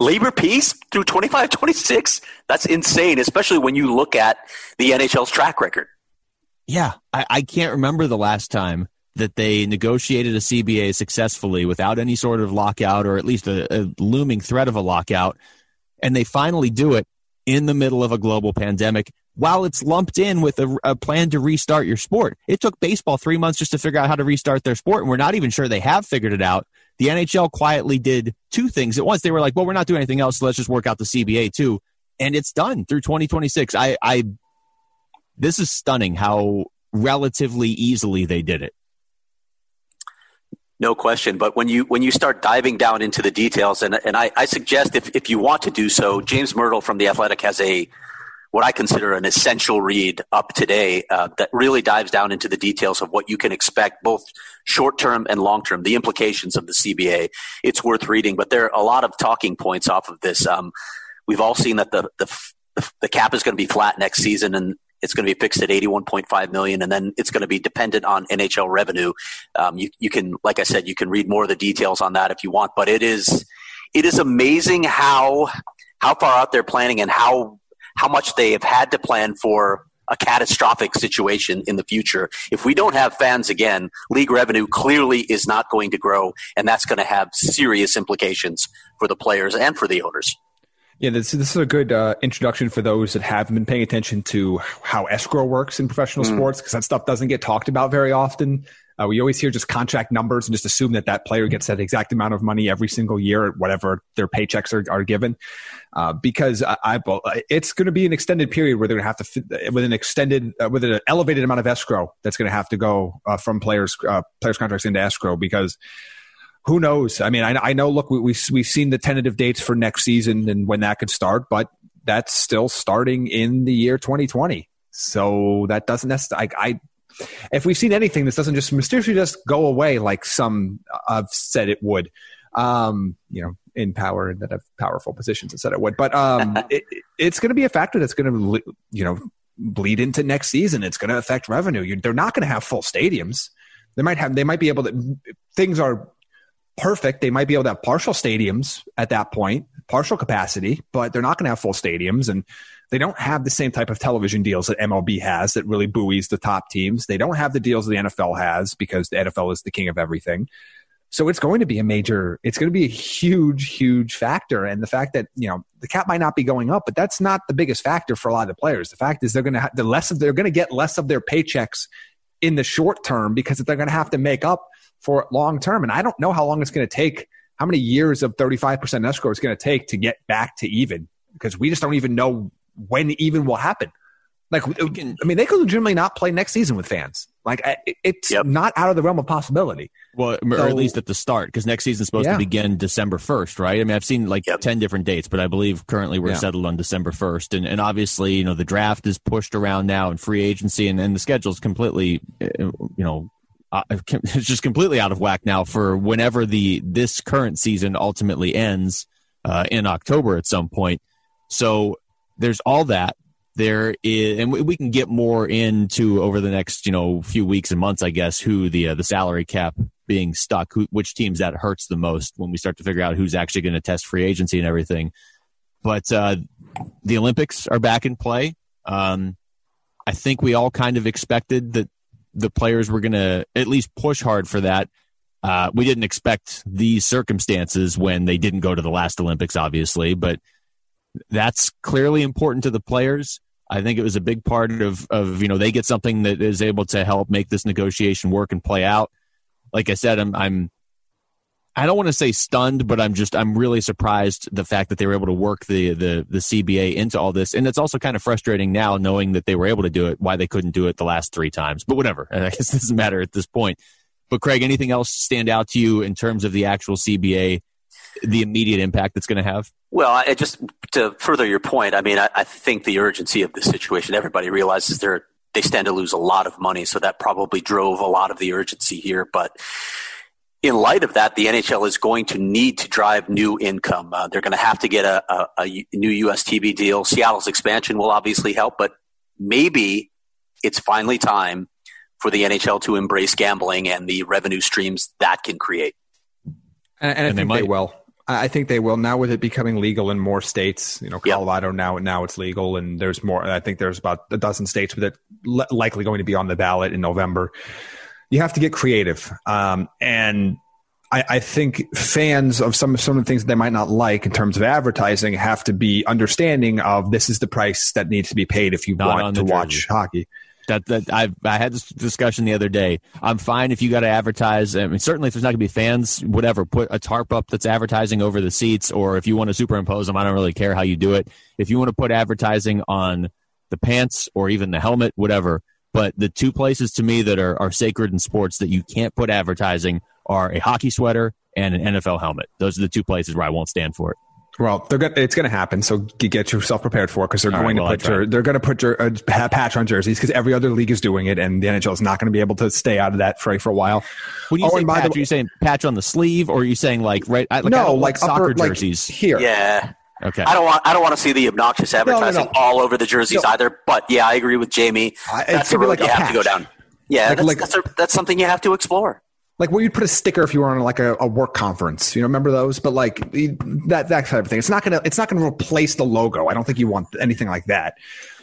labor peace through 25 26, that's insane, especially when you look at the NHL's track record. Yeah, I, I can't remember the last time that they negotiated a CBA successfully without any sort of lockout or at least a, a looming threat of a lockout. And they finally do it in the middle of a global pandemic while it's lumped in with a, a, plan to restart your sport. It took baseball three months just to figure out how to restart their sport, and we're not even sure they have figured it out. The NHL quietly did two things at once. They were like, well, we're not doing anything else, so let's just work out the CBA too. And it's done through 2026. I, I, this is stunning how relatively easily they did it. No question. But when you when you start diving down into the details, and and I, I suggest if if you want to do so, James Mirtle from the Athletic has a what I consider an essential read up today uh, that really dives down into the details of what you can expect, both short term and long term, the implications of the CBA. It's worth reading, but there are a lot of talking points off of this. Um, we've all seen that the, the the cap is going to be flat next season, and it's going to be fixed at 81.5 million, and then it's going to be dependent on NHL revenue. Um, you, you can, like I said, you can read more of the details on that if you want, but it is it is amazing how how far out they're planning and how how much they have had to plan for a catastrophic situation in the future. If we don't have fans again, league revenue clearly is not going to grow, and that's going to have serious implications for the players and for the owners. Yeah, this, this is a good uh, introduction for those that haven't been paying attention to how escrow works in professional mm. sports because that stuff doesn't get talked about very often. Uh, we always hear just contract numbers and just assume that that player gets that exact amount of money every single year, whatever their paychecks are, are given. Uh, because I, I, it's going to be an extended period where they're going to have to with an extended, uh, with an elevated amount of escrow that's going to have to go uh, from players uh, players contracts into escrow because who knows? I mean, I, I know. Look, we, we we've seen the tentative dates for next season and when that could start, but that's still starting in the year 2020. So that doesn't necessarily. I, I if we've seen anything, this doesn't just mysteriously just go away like some have said it would. Um, you know, in power and that have powerful positions and said it would. But um, it, it's going to be a factor that's going to, you know, bleed into next season. It's going to affect revenue. You're, they're not going to have full stadiums. They might have. They might be able to. Things are perfect. They might be able to have partial stadiums at that point, partial capacity, but they're not going to have full stadiums. And they don't have the same type of television deals that MLB has that really buoys the top teams. They don't have the deals the NFL has because the NFL is the king of everything. So it's going to be a major, it's going to be a huge, huge factor. And the fact that, you know, the cap might not be going up, but that's not the biggest factor for a lot of the players. The fact is they're going to have the less of, they're going to get less of their paychecks in the short term because they're going to have to make up for long term. And I don't know how long it's going to take, how many years of 35% escrow it's going to take to get back to even because we just don't even know when even will happen. Like, can, I mean, they could legitimately not play next season with fans. Like, it's yep. not out of the realm of possibility. Well, so, or at least at the start, because next season is supposed yeah. to begin December 1st, right? I mean, I've seen like yep. 10 different dates, but I believe currently we're yeah. settled on December 1st. And, and obviously, you know, the draft is pushed around now and free agency, and, and the schedule is completely, uh, you know, uh, it's just completely out of whack now for whenever the this current season ultimately ends uh, in October at some point. So there's all that. There is, and we can get more into over the next you know few weeks and months, I guess, who the uh, the salary cap being stuck, who, which teams that hurts the most when we start to figure out who's actually going to test free agency and everything. But uh, the Olympics are back in play. Um, I think we all kind of expected that the players were going to at least push hard for that. Uh, we didn't expect these circumstances when they didn't go to the last Olympics, obviously, but that's clearly important to the players. I think it was a big part of, of, you know, they get something that is able to help make this negotiation work and play out. Like I said, I'm, I'm I don't want to say stunned, but I'm just I'm really surprised the fact that they were able to work the the the CBA into all this, and it's also kind of frustrating now knowing that they were able to do it. Why they couldn't do it the last three times, but whatever. I guess it doesn't matter at this point. But Craig, anything else stand out to you in terms of the actual CBA, the immediate impact it's going to have? Well, I just to further your point, I mean, I, I think the urgency of the situation. Everybody realizes they're they stand to lose a lot of money, so that probably drove a lot of the urgency here, but in light of that, the NHL is going to need to drive new income. Uh, they're going to have to get a, a, a, new US TV deal. Seattle's expansion will obviously help, but maybe it's finally time for the NHL to embrace gambling and the revenue streams that can create. And, and I And think they, might. will. I I think they will now with it becoming legal in more states. You know, Yep. Colorado now now it's legal, and there's more. I think there's about a dozen states with it likely going to be on the ballot in November. You have to get creative, um, and I, I think fans of some some of the things they might not like in terms of advertising have to be understanding of this is the price that needs to be paid if you Not want to watch hockey. That that I I had this discussion the other day. I'm fine if you got to advertise. I mean, certainly if there's not going to be fans, whatever. Put a tarp up that's advertising over the seats, or if you want to superimpose them, I don't really care how you do it. If you want to put advertising on the pants or even the helmet, whatever. But the two places to me that are, are sacred in sports that you can't put advertising are a hockey sweater and an NFL helmet. Those are the two places where I won't stand for it. Well, they're gonna, it's going to happen. So get yourself prepared for it because they're All going right, well, to put jer- they're going to put jer- a uh, patch on jerseys because every other league is doing it, and the NHL is not going to be able to stay out of that fray for a while. When you Oh, say and by the are you saying patch on the sleeve, or are you saying like right? Like, I no, don't like soccer upper, like jerseys. here. Yeah. Okay, I don't want I don't want to see the obnoxious advertising no. all over the jerseys No. either. But yeah, I agree with Jaime. I- That's the gonna road like you a have to go down. Yeah, Like- that's, like- that's, a, that's something you have to explore. Like where you'd put a sticker if you were on like a, a work conference. You know, remember those? But like that that type of thing. It's not gonna it's not gonna replace the logo. I don't think you want anything like that.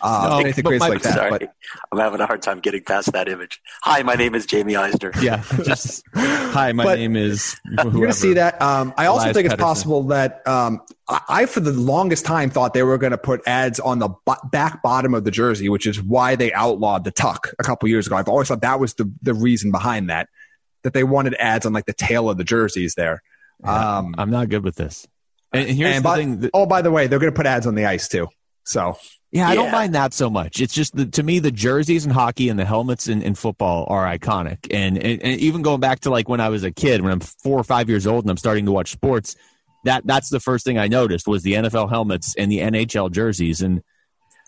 Uh, No, anything but crazy my- like that. Sorry, But I'm having a hard time getting past that image. Hi, my name is Jaime Eisner. yeah. Just hi, my But- name is. You're going to see that. Um, I also Elias think it's Pettersson. possible that um, I, I, for the longest time, thought they were going to put ads on the bo- back bottom of the jersey, which is why they outlawed the tuck a couple years ago. I've always thought that was the, the reason behind that, that they wanted ads on like the tail of the jerseys there. Um, I'm not good with this. And and here's and the by- thing. That, oh, by the way, they're going to put ads on the ice too. So yeah, I don't mind that so much. It's just the, to me the jerseys and hockey and the helmets in, in football are iconic. And, and and even going back to like when I was a kid, when I'm four or five years old and I'm starting to watch sports, that that's the first thing I noticed was the NFL helmets and the NHL jerseys. And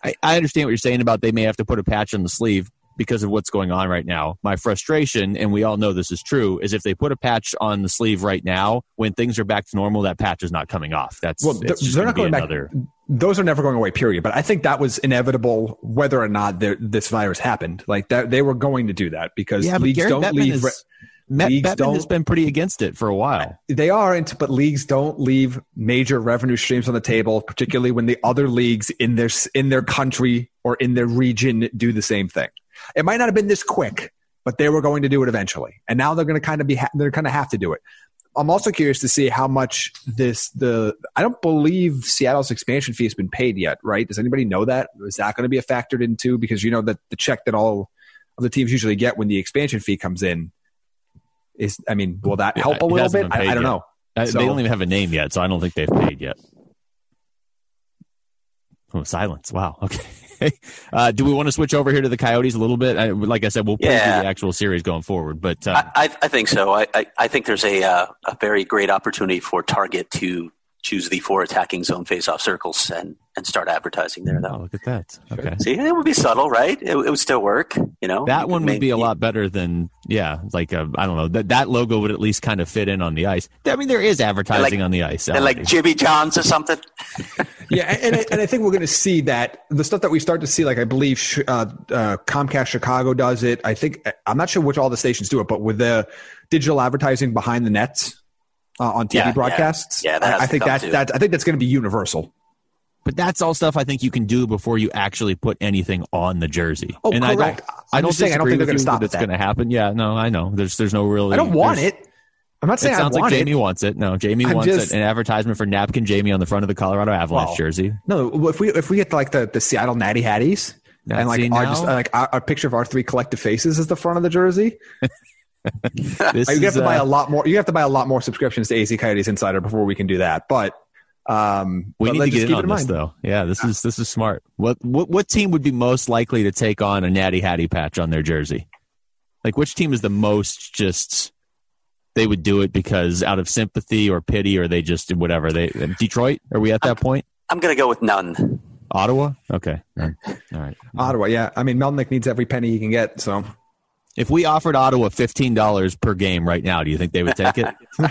I, I understand what you're saying about they may have to put a patch on the sleeve because of what's going on right now. My frustration, and we all know this is true, is if they put a patch on the sleeve right now, when things are back to normal, that patch is not coming off. That's Well, they're, just they're not going back. another- Those are never going away. Period. But I think that was inevitable, whether or not this virus happened. Like that, they were going to do that because Yeah, leagues don't Bettman leave. is- Matt leagues Bettman has don't- been pretty against it for a while. They are, but leagues don't leave major revenue streams on the table, particularly when the other leagues in their in their country or in their region do the same thing. It might not have been this quick, but they were going to do it eventually, and now they're going to kind of be ha- they're going to have to do it. I'm also curious to see how much this the I don't believe Seattle's expansion fee has been paid yet, right? Does anybody know that? Is that going to be a factored into because you know that the check that all of the teams usually get when the expansion fee comes in is I mean, will that Yeah, help a little bit? I, I don't yet. know. Uh, So- they don't even have a name yet, so I don't think they've paid yet. Oh, silence. Wow. Okay. Uh, do we want to switch over here to the Coyotes a little bit? I, like I said, we'll preview Yeah. the actual series going forward. But uh, I, I, think so. I, I, I think there's a uh, a very great opportunity for Target to choose the four attacking zone face-off circles and, and start advertising there. oh, Though, look at that. Okay. see, it would be subtle, right? It, it would still work. You know, That You one could would be a lot better than yeah, like uh, I don't know that that logo would at least kind of fit in on the ice. I mean, there is advertising on the ice. and like already. Jimmy Johns or something. Yeah, and, and, I, and I think we're going to see that the stuff that we start to see, like I believe uh, uh, Comcast Chicago does it. I think I'm not sure which all the stations do it, but with the digital advertising behind the nets uh, on TV Yeah, yeah. broadcasts, Yeah, that has I, I think come that that I think that's going to be universal. But that's all stuff I think you can do before you actually put anything on the jersey. Oh, and correct. I don't, I'm I don't saying, I don't think they're gonna stop that it's going to happen. Yeah, no, I know. There's there's no really. I don't want it. I'm not It saying I sounds like Jaime it. wants it. No, Jaime I'm wants just- it. An advertisement for napkin Jaime on the front of the Colorado Avalanche Well, jersey. No, if we if we get like the, the Seattle Natty Hatties Now, and like our just like our, our picture of our three collective faces is the front of the jersey, This you have is, to buy uh, a lot more. You have to buy a lot more subscriptions to AZ Coyotes Insider before we can do that. But um, We but need to get in keep on it this, though. Yeah, this is this is smart. What, what what team would be most likely to take on a Natty Hattie patch on their jersey? Like, which team is the most just? They would do it because out of sympathy or pity, or they just whatever. They Detroit. Are we at that point? I'm going to go with none. Ottawa. Okay. All right. Ottawa, yeah. I mean, Melnyk needs every penny he can get. So If we offered Ottawa fifteen dollars per game right now, do you think they would take it?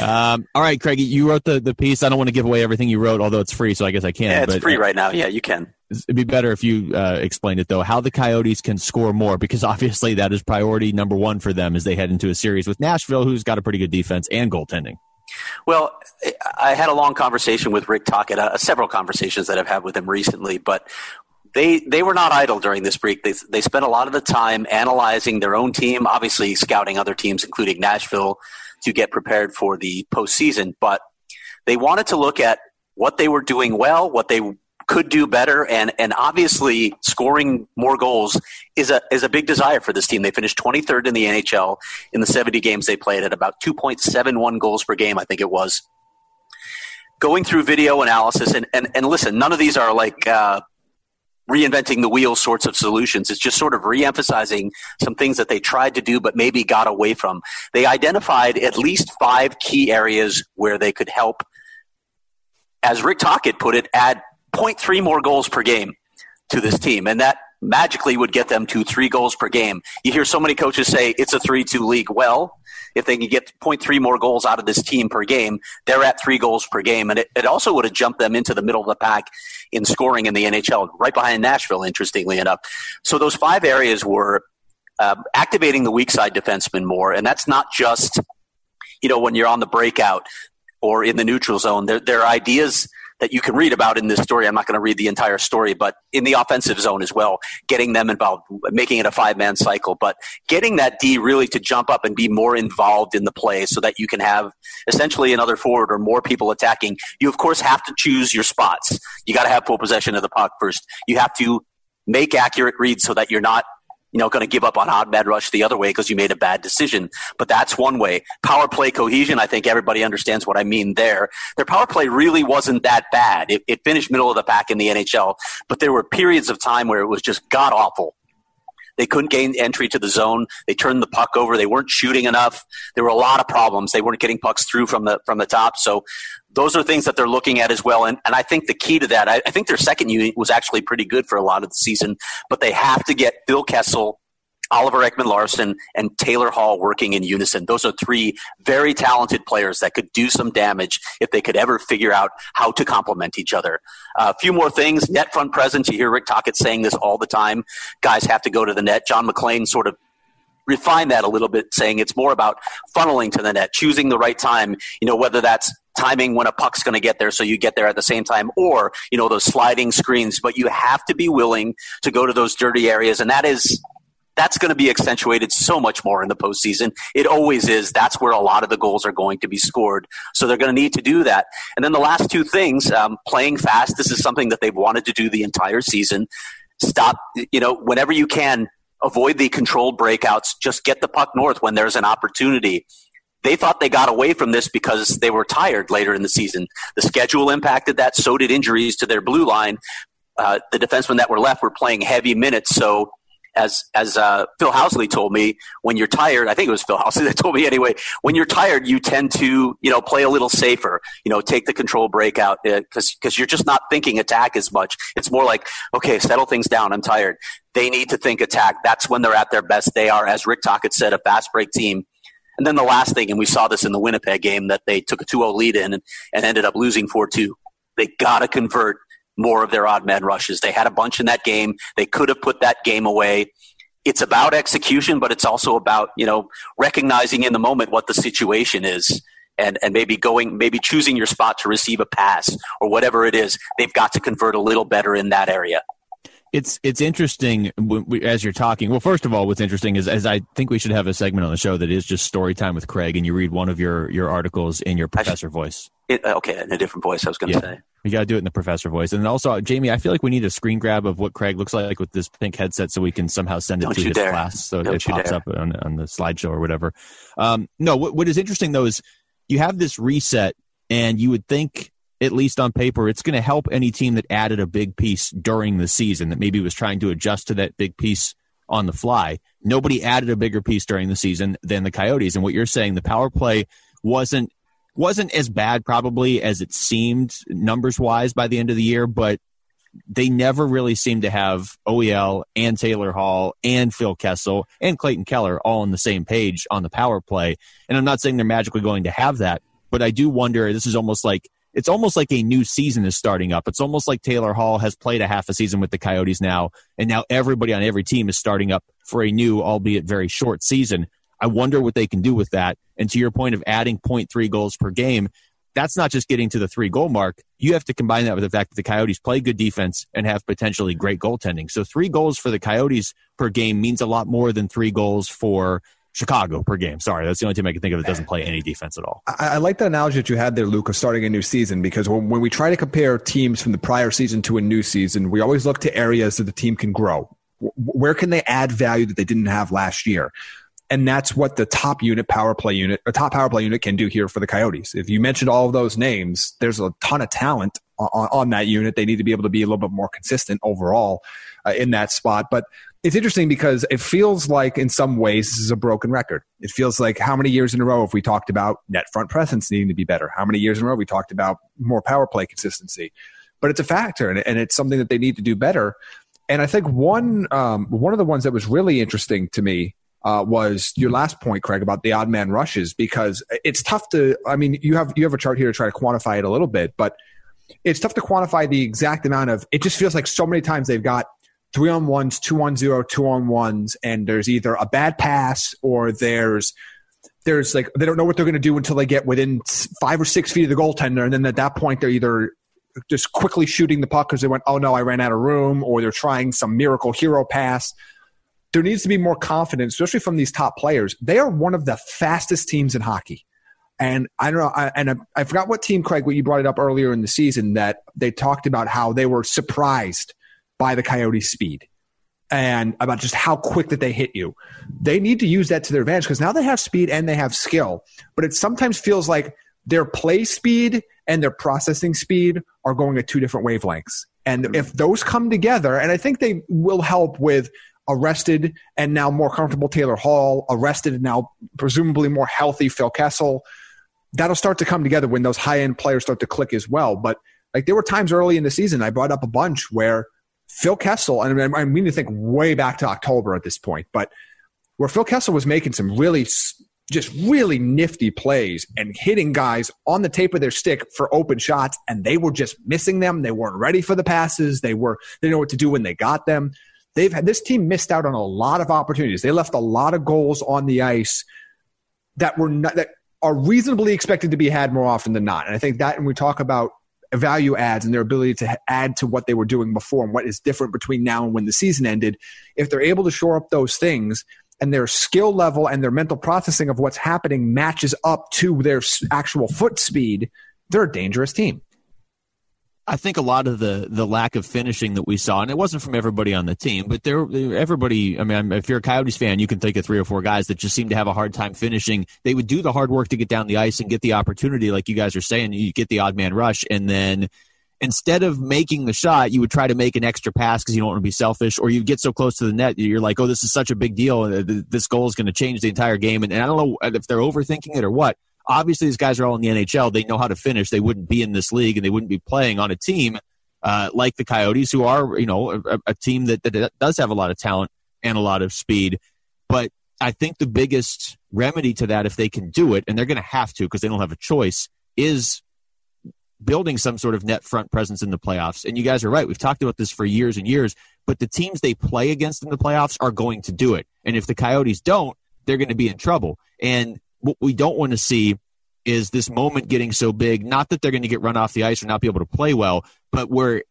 Um, all right, Craigie, you wrote the, the piece. I don't want to give away everything you wrote, although it's free, so I guess I can. Yeah, it's but, free right now. Yeah, you can. It'd be better if you uh, explained it, though, how the Coyotes can score more, because obviously that is priority number one for them as they head into a series with Nashville, who's got a pretty good defense and goaltending. Well, I had a long conversation with Rick Tocchet, uh, several conversations that I've had with him recently, but they they were not idle during this break. They they spent a lot of the time analyzing their own team, obviously scouting other teams, including Nashville, to get prepared for the postseason. But they wanted to look at what they were doing well, what they could do better, and and obviously scoring more goals is a is a big desire for this team. They finished 23rd in the NHL in the 70 games they played at about 2.71 goals per game, I think it was. Going through video analysis and and, and listen, none of these are like. Uh, reinventing the wheel sorts of solutions. It's just sort of reemphasizing some things that they tried to do but maybe got away from. They identified at least five key areas where they could help, as Rick Tocchet put it, add 0.3 more goals per game to this team. And that magically would get them to three goals per game. You hear so many coaches say it's a 3 2 league. Well, if they can get 0.3 more goals out of this team per game, they're at three goals per game. And it, it also would have jumped them into the middle of the pack in scoring in the NHL, right behind Nashville, interestingly enough. So those five areas were uh, activating the weak side defenseman more. And that's not just, you know, when you're on the breakout or in the neutral zone. There, there are ideas that you can read about in this story. I'm not going to read the entire story, but in the offensive zone as well, getting them involved, making it a five man cycle, but getting that D really to jump up and be more involved in the play so that you can have essentially another forward or more people attacking. You, of course, have to choose your spots. You got to have full possession of the puck first. You have to make accurate reads so that you're not you know, going to give up on odd man rush the other way because you made a bad decision. But that's one way. Power play cohesion, I think everybody understands what I mean there. Their power play really wasn't that bad. It, it finished middle of the pack in the NHL, but there were periods of time where it was just god awful. They couldn't gain entry to the zone. They turned the puck over. They weren't shooting enough. There were a lot of problems. They weren't getting pucks through from the from the top. So those are things that they're looking at as well. And, and I think the key to that, I, I think their second unit was actually pretty good for a lot of the season, but they have to get Phil Kessel Oliver Ekman Larsson and Taylor Hall working in unison. Those are three very talented players that could do some damage if they could ever figure out how to complement each other. Uh, a few more things. Net front presence. You hear Rick Tocchet saying this all the time. Guys have to go to the net. John MacLean sort of refined that a little bit, saying it's more about funneling to the net, choosing the right time, you know, whether that's timing when a puck's going to get there so you get there at the same time or, you know, those sliding screens. But you have to be willing to go to those dirty areas. And that is that's going to be accentuated so much more in the postseason. It always is. That's where a lot of the goals are going to be scored. So they're going to need to do that. And then the last two things, um, playing fast. This is something that they've wanted to do the entire season. Stop, you know, whenever you can, avoid the controlled breakouts. Just get the puck north when there's an opportunity. They thought they got away from this because they were tired later in the season. The schedule impacted that. So did injuries to their blue line. Uh, the defensemen that were left were playing heavy minutes. So as as uh, Phil Housley told me, when you're tired, I think it was Phil Housley that told me anyway. When you're tired, you tend to you know play a little safer. You know, take the control breakout because uh, because you're just not thinking attack as much. It's more like okay, settle things down. I'm tired. They need to think attack. That's when they're at their best. They are, as Rick Tocchet said, a fast break team. And then the last thing, and we saw this in the Winnipeg game, that they took a 2-0 lead in and, and ended up losing 4-2. They got to convert more of their odd man rushes. They had a bunch in that game. They could have put that game away. It's about execution, but it's also about, you know, recognizing in the moment what the situation is and, and maybe going, maybe choosing your spot to receive a pass or whatever it is. They've got to convert a little better in that area it's it's interesting as you're talking. Well, first of all, what's interesting is as I think we should have a segment on the show that is just story time with Craig, and you read one of your your articles in your professor voice. It, uh, okay, in a different voice. I was going to yeah. say. You got to do it in the professor voice, and also Jaime. I feel like we need a screen grab of what Craig looks like with this pink headset, so we can somehow send it Don't to his dare. class, so Don't it pops dare. up on, on the slideshow or whatever. Um, no, what, what is interesting though is you have this reset, and you would think at least on paper, it's going to help any team that added a big piece during the season that maybe was trying to adjust to that big piece on the fly. Nobody added a bigger piece during the season than the Coyotes. And what you're saying, the power play wasn't wasn't as bad probably as it seemed numbers wise by the end of the year, but they never really seemed to have OEL and Taylor Hall and Phil Kessel and Clayton Keller all on the same page on the power play. And I'm not saying they're magically going to have that, but I do wonder. This is almost like it's almost like a new season is starting up. It's almost like Taylor Hall has played a half a season with the Coyotes now, and now everybody on every team is starting up for a new, albeit very short season. I wonder what they can do with that. And to your point of adding 0.3 goals per game, that's not just getting to the three goal mark. You have to combine that with the fact that the Coyotes play good defense and have potentially great goaltending. So three goals for the Coyotes per game means a lot more than three goals for Chicago per game. Sorry, that's the only team I can think of that doesn't play any defense at all. I, I like the analogy that you had there, Luke, of starting a new season because when, when we try to compare teams from the prior season to a new season, we always look to areas that the team can grow. Where can they add value that they didn't have last year? And that's what the top unit power play unit, a top power play unit can do here for the Coyotes. If you mentioned all of those names, there's a ton of talent on, on that unit. They need to be able to be a little bit more consistent overall uh, in that spot. But it's interesting because it feels like in some ways this is a broken record. It feels like how many years in a row have we talked about net front presence needing to be better? How many years in a row we talked about more power play consistency? But it's a factor and, it's something that they need to do better. And I think one um, one of the ones that was really interesting to me uh, was your last point, Craig, about the odd man rushes because it's tough to. I mean, you have you have a chart here to try to quantify it a little bit, but it's tough to quantify the exact amount of. It just feels like so many times they've got three on ones, two on zero, two on ones, and there's either a bad pass or there's there's like they don't know what they're going to do until they get within five or six feet of the goaltender, and then at that point they're either just quickly shooting the puck because they went, oh no, I ran out of room, or they're trying some miracle hero pass there needs to be more confidence, especially from these top players. They are one of the fastest teams in hockey. And I don't know, I, and I, I forgot what team, Craig, what you brought it up earlier in the season that they talked about how they were surprised by the Coyotes' speed and about just how quick that they hit you. They need to use that to their advantage because now they have speed and they have skill. But it sometimes feels like their play speed and their processing speed are going at two different wavelengths. And if those come together, and I think they will help with arrested and now more comfortable Taylor Hall, arrested and now presumably more healthy Phil Kessel. That'll start to come together when those high end players start to click as well. But like there were times early in the season, I brought up a bunch where Phil Kessel, and I mean to think way back to October at this point, but where Phil Kessel was making some really just really nifty plays and hitting guys on the tape of their stick for open shots and they were just missing them they weren't ready for the passes they were they didn't know what to do when they got them they've had this team missed out on a lot of opportunities. They left a lot of goals on the ice that were not, that are reasonably expected to be had more often than not. And I think that when we talk about value adds and their ability to add to what they were doing before and what is different between now and when the season ended, if they're able to shore up those things and their skill level and their mental processing of what's happening matches up to their actual foot speed, they're a dangerous team. I think a lot of the the lack of finishing that we saw, and it wasn't from everybody on the team, but there, everybody. I mean, if you're a Coyotes fan, you can think of three or four guys that just seem to have a hard time finishing. They would do the hard work to get down the ice and get the opportunity, like you guys are saying. You get the odd man rush, and then instead of making the shot, you would try to make an extra pass because you don't want to be selfish, or you get so close to the net, you're like, "Oh, this is such a big deal. Uh, this goal is going to change the entire game." And, and I don't know if they're overthinking it or what obviously these guys are all in the NHL. They know how to finish. They wouldn't be in this league and they wouldn't be playing on a team uh, like the Coyotes, who are, you know, a, a team that, that does have a lot of talent and a lot of speed. But I think the biggest remedy to that, if they can do it, and they're going to have to because they don't have a choice, is building some sort of net front presence in the playoffs. And you guys are right. We've talked about this for years and years, but the teams they play against in the playoffs are going to do it. And if the Coyotes don't, they're going to be in trouble. And what we don't want to see is this moment getting so big. Not that they're going to get run off the ice or not be able to play well, but where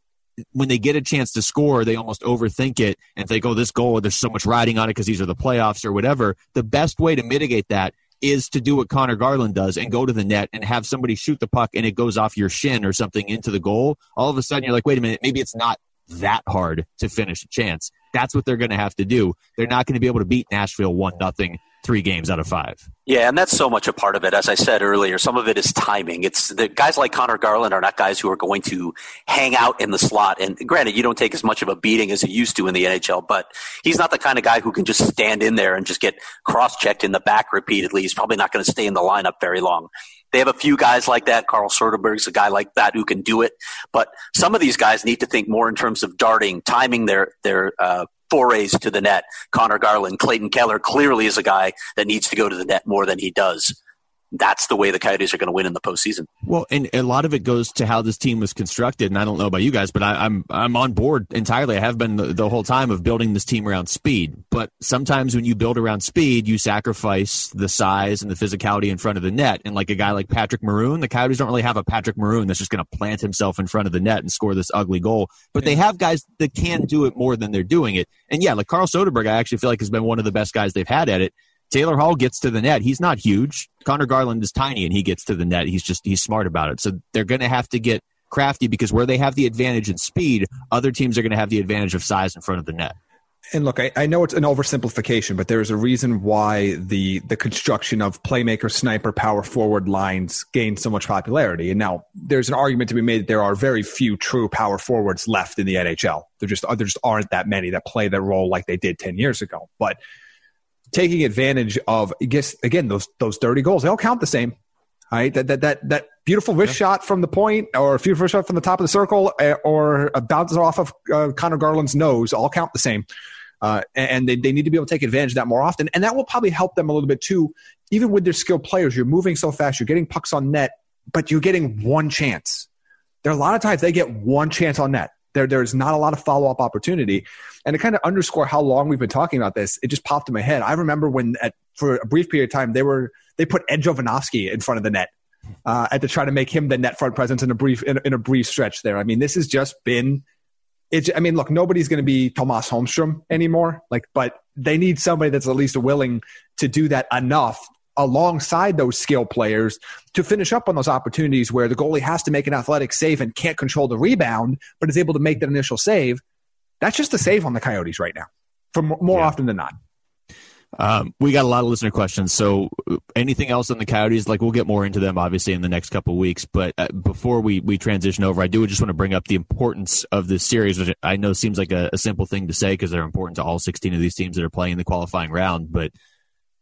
when they get a chance to score, they almost overthink it and think, oh, this goal, there's so much riding on it because these are the playoffs or whatever. The best way to mitigate that is to do what Conor Garland does and go to the net and have somebody shoot the puck and it goes off your shin or something into the goal. All of a sudden, you're like, wait a minute, maybe it's not that hard to finish a chance. That's what they're going to have to do. They're not going to be able to beat Nashville one nothing three games out of five. Yeah, and that's so much a part of it. As I said earlier, some of it is timing. It's the guys like Conor Garland are not guys who are going to hang out in the slot. And granted, you don't take as much of a beating as you used to in the NHL, but he's not the kind of guy who can just stand in there and just get cross checked in the back repeatedly. He's probably not going to stay in the lineup very long. They have a few guys like that. Carl Soderberg's a guy like that who can do it. But some of these guys need to think more in terms of darting, timing their their uh, forays to the net. Conor Garland, Clayton Keller clearly is a guy that needs to go to the net more than he does. That's the way the Coyotes are going to win in the postseason. Well, and a lot of it goes to how this team was constructed. And I don't know about you guys, but I, am I'm, I'm on board entirely. I have been the, the, whole time of building this team around speed. But sometimes when you build around speed, you sacrifice the size and the physicality in front of the net. And like a guy like Patrick Maroon, the Coyotes don't really have a Patrick Maroon that's just going to plant himself in front of the net and score this ugly goal. But they have guys that can do it more than they're doing it. And yeah, like Carl Soderberg, I actually feel like has been one of the best guys they've had at it. Taylor Hall gets to the net. He's not huge. Conor Garland is tiny and he gets to the net. He's just he's smart about it. So they're going to have to get crafty because where they have the advantage in speed, other teams are going to have the advantage of size in front of the net. And look, I, I, know it's an oversimplification, but there's a reason why the the construction of playmaker, sniper, power forward lines gained so much popularity. And now there's an argument to be made that there are very few true power forwards left in the NHL. There just there just aren't that many that play that role like they did ten years ago. But taking advantage of I guess again those those dirty goals. They all count the same. Right? That that that that beautiful wrist yeah. shot from the point, or a beautiful shot from the top of the circle, eh, or a bounce off of uh, Conor Garland's nose, all count the same. Uh, and they, they need to be able to take advantage of that more often. And that will probably help them a little bit too. Even with their skilled players, you're moving so fast, you're getting pucks on net, but you're getting one chance. There are a lot of times they get one chance on net. There, there's not a lot of follow up opportunity. And to kind of underscore how long we've been talking about this, it just popped in my head. I remember when, at, for a brief period of time, they were they put Ed in front of the net uh, and to try to make him the net front presence in a brief in, in a brief stretch there. I mean, this has just been. It's, I mean, look, nobody's going to be Tomas Holmstrom anymore. Like, but they need somebody that's at least willing to do that enough alongside those skill players to finish up on those opportunities where the goalie has to make an athletic save and can't control the rebound, but is able to make that initial save. That's just a save on the Coyotes right now, for more yeah. often than not. Um, we got a lot of listener questions. So, anything else on the Coyotes? Like, we'll get more into them obviously in the next couple weeks. But uh, before we we transition over, I do just want to bring up the importance of this series, which I know seems like a, a simple thing to say because they're important to all 16 of these teams that are playing the qualifying round. But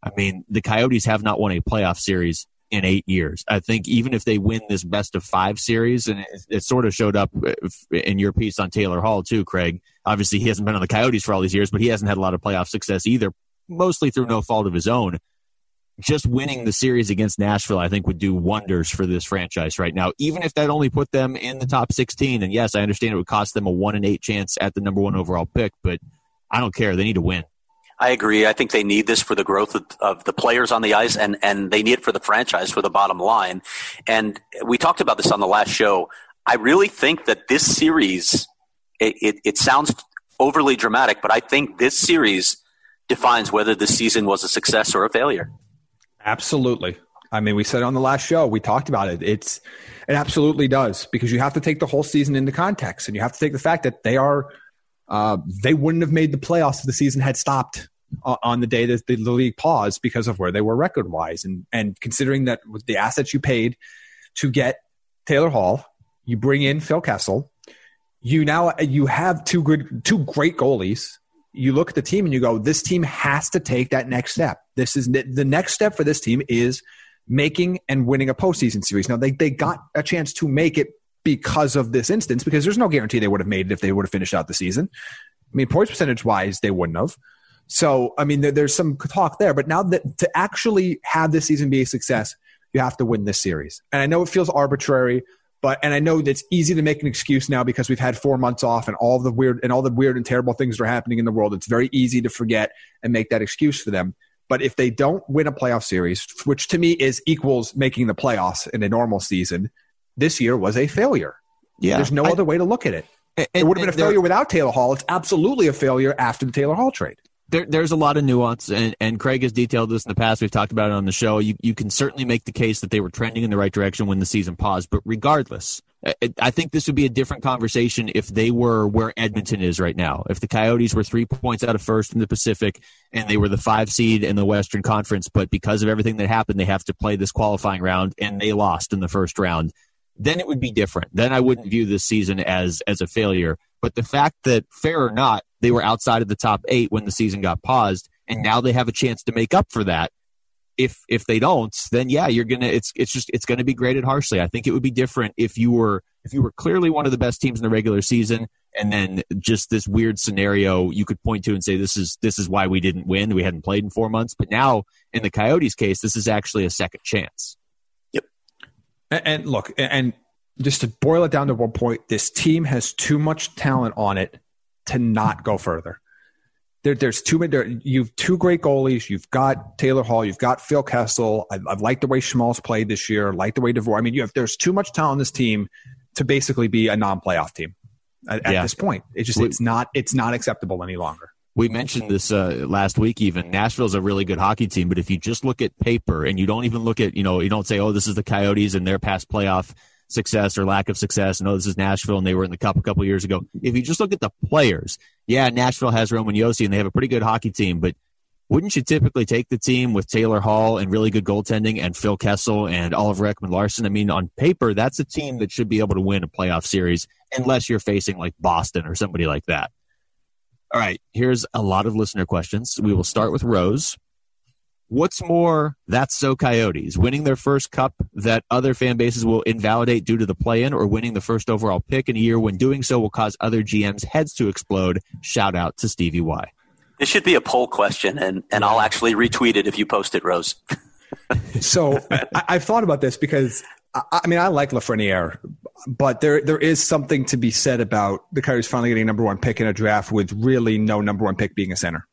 I mean, the Coyotes have not won a playoff series in eight years. I think even if they win this best of five series, and it, it, sort of showed up in your piece on Taylor Hall too, Craig. Obviously, he hasn't been on the Coyotes for all these years, but he hasn't had a lot of playoff success either, mostly through no fault of his own. Just winning the series against Nashville, I think, would do wonders for this franchise right now. Even if that only put them in the top 16, and yes, I understand it would cost them a one in eight chance at the number one overall pick, but I don't care. They need to win. I agree. I think they need this for the growth of, of, the players on the ice, and and they need it for the franchise for the bottom line. And we talked about this on the last show. I really think that this series, it, it, it sounds overly dramatic, but I think this series defines whether the season was a success or a failure. Absolutely. I mean, we said on the last show, we talked about it. It's it absolutely does because you have to take the whole season into context, and you have to take the fact that they are uh, they wouldn't have made the playoffs if the season had stopped on the day that the league paused because of where they were record wise. And, and considering that with the assets you paid to get Taylor Hall, you bring in Phil Kessel, you now, you have two good, two great goalies. You look at the team and you go, this team has to take that next step. This is the next step for this team is making and winning a postseason series. Now they, they got a chance to make it because of this instance, because there's no guarantee they would have made it if they would have finished out the season. I mean, points percentage wise, they wouldn't have. So, I mean, there, there's some talk there, but now that to actually have this season be a success, you have to win this series. And I know it feels arbitrary, but and I know that it's easy to make an excuse now because we've had four months off and all the weird and all the weird and terrible things that are happening in the world. It's very easy to forget and make that excuse for them. But if they don't win a playoff series, which to me is equals making the playoffs in a normal season, this year was a failure. Yeah, there's no I, other way to look at it. And, it would have been a failure without Taylor Hall. It's absolutely a failure after the Taylor Hall trade there, there's a lot of nuance, and, and Craig has detailed this in the past. We've talked about it on the show. You, you can certainly make the case that they were trending in the right direction when the season paused. But regardless, I think this would be a different conversation if they were where Edmonton is right now. If the Coyotes were three points out of first in the Pacific and they were the five seed in the Western Conference, but because of everything that happened, they have to play this qualifying round and they lost in the first round, then it would be different. Then I wouldn't view this season as as a failure. But the fact that, fair or not, they were outside of the top eight when the season got paused, and now they have a chance to make up for that. If if they don't, then yeah, you're gonna. It's it's just it's gonna be graded harshly. I think it would be different if you were if you were clearly one of the best teams in the regular season, and then just this weird scenario you could point to and say this is this is why we didn't win. We hadn't played in four months, but now in the Coyotes' case, this is actually a second chance. And, and look, and just to boil it down to one point, this team has too much talent on it to not go further. There, there's too many. There, you've two great goalies. You've got Taylor Hall. You've got Phil Kessel. I, I like the way Schmaltz played this year. I like the way Dvorak. I mean, you have. There's too much talent on this team to basically be a non-playoff team at, at this point. It's just it's not it's not acceptable any longer. We mentioned this uh, last week. Even Nashville's a really good hockey team, but if you just look at paper and you don't even look at, you know, you don't say, "Oh, this is the Coyotes and their past playoff success or lack of success," and oh, this is Nashville and they were in the Cup a couple years ago. If you just look at the players, yeah, Nashville has Roman Josi and they have a pretty good hockey team, but wouldn't you typically take the team with Taylor Hall and really good goaltending and Phil Kessel and Oliver Ekman Larsson? I mean, on paper, that's a team that should be able to win a playoff series unless you're facing like Boston or somebody like that. All right, here's a lot of listener questions. We will start with Rose. What's more, that's so Coyotes winning their first cup that other fan bases will invalidate due to the play in, or winning the first overall pick in a year when doing so will cause other GMs' heads to explode. Shout out to Stevie Y. This should be a poll question, and, and I'll actually retweet it if you post it, Rose. So I, I've thought about this because I, I mean I like Lafreniere, but there there is something to be said about the Coyotes finally getting a number one pick in a draft with really no number one pick being a center.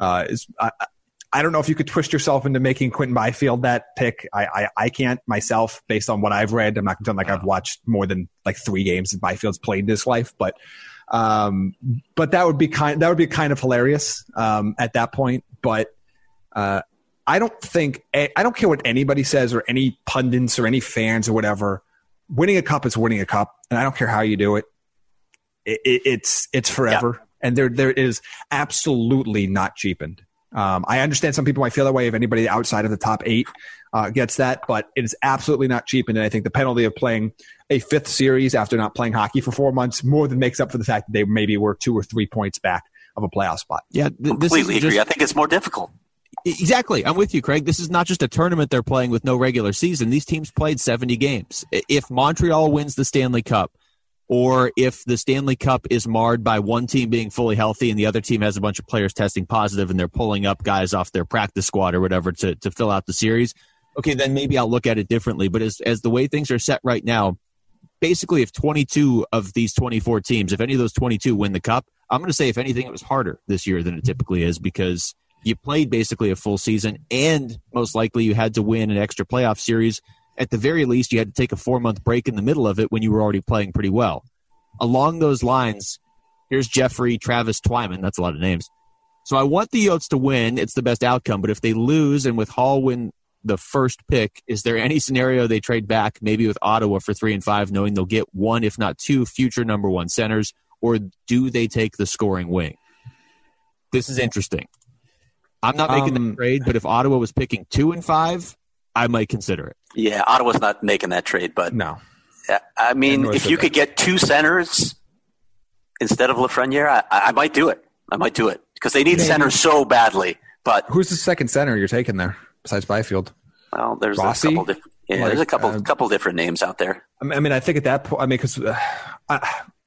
Uh, is, I, I- don't know if you could twist yourself into making Quinton Byfield that pick. I, I, I can't myself based on what I've read. I'm not going to pretend like I've watched more than like three games that Byfield's played in his life, but um, but that would be kind that would be kind of hilarious um, at that point. But uh, I don't think I don't care what anybody says or any pundits or any fans or whatever. Winning a cup is winning a cup, and I don't care how you do it. it, it it's it's forever, and there there is absolutely not cheapened. Um, I understand some people might feel that way if anybody outside of the top eight uh, gets that, but it is absolutely not cheapened. And I think the penalty of playing a fifth series after not playing hockey for four months more than makes up for the fact that they maybe were two or three points back of a playoff spot. Yeah, th- this Completely is agree. just I think it's more difficult. Exactly. I'm with you, Craig. This is not just a tournament they're playing with no regular season. These teams played 70 games. If Montreal wins the Stanley Cup, or if the Stanley Cup is marred by one team being fully healthy and the other team has a bunch of players testing positive and they're pulling up guys off their practice squad or whatever to, to fill out the series, okay, then maybe I'll look at it differently. But as, as the way things are set right now, basically if 22 of these 24 teams, if any of those 22 win the cup, I'm going to say if anything, it was harder this year than it typically is because you played basically a full season and most likely you had to win an extra playoff series. At the very least, you had to take a four month break in the middle of it when you were already playing pretty well. Along those lines, here's Jeffrey Travis Twyman. That's a lot of names. So I want the Yotes to win. It's the best outcome. But if they lose and with Hall win the first pick, is there any scenario they trade back, maybe with Ottawa for three and five, knowing they'll get one, if not two, future number one centers? Or do they take the scoring wing? This is interesting. I'm not making Um, the trade, but if Ottawa was picking two and five, I might consider it. Yeah, Ottawa's not making that trade, but No. I mean, if you they. could get two centers instead of Lafreniere, I, I might do it. I might do it because they need Maybe. centers so badly. But Who's the second center you're taking there besides Byfield? well, there's Rossi? a couple different. Yeah, Like, there's a couple uh, couple different names out there. I mean, I think at that point, I mean, because uh,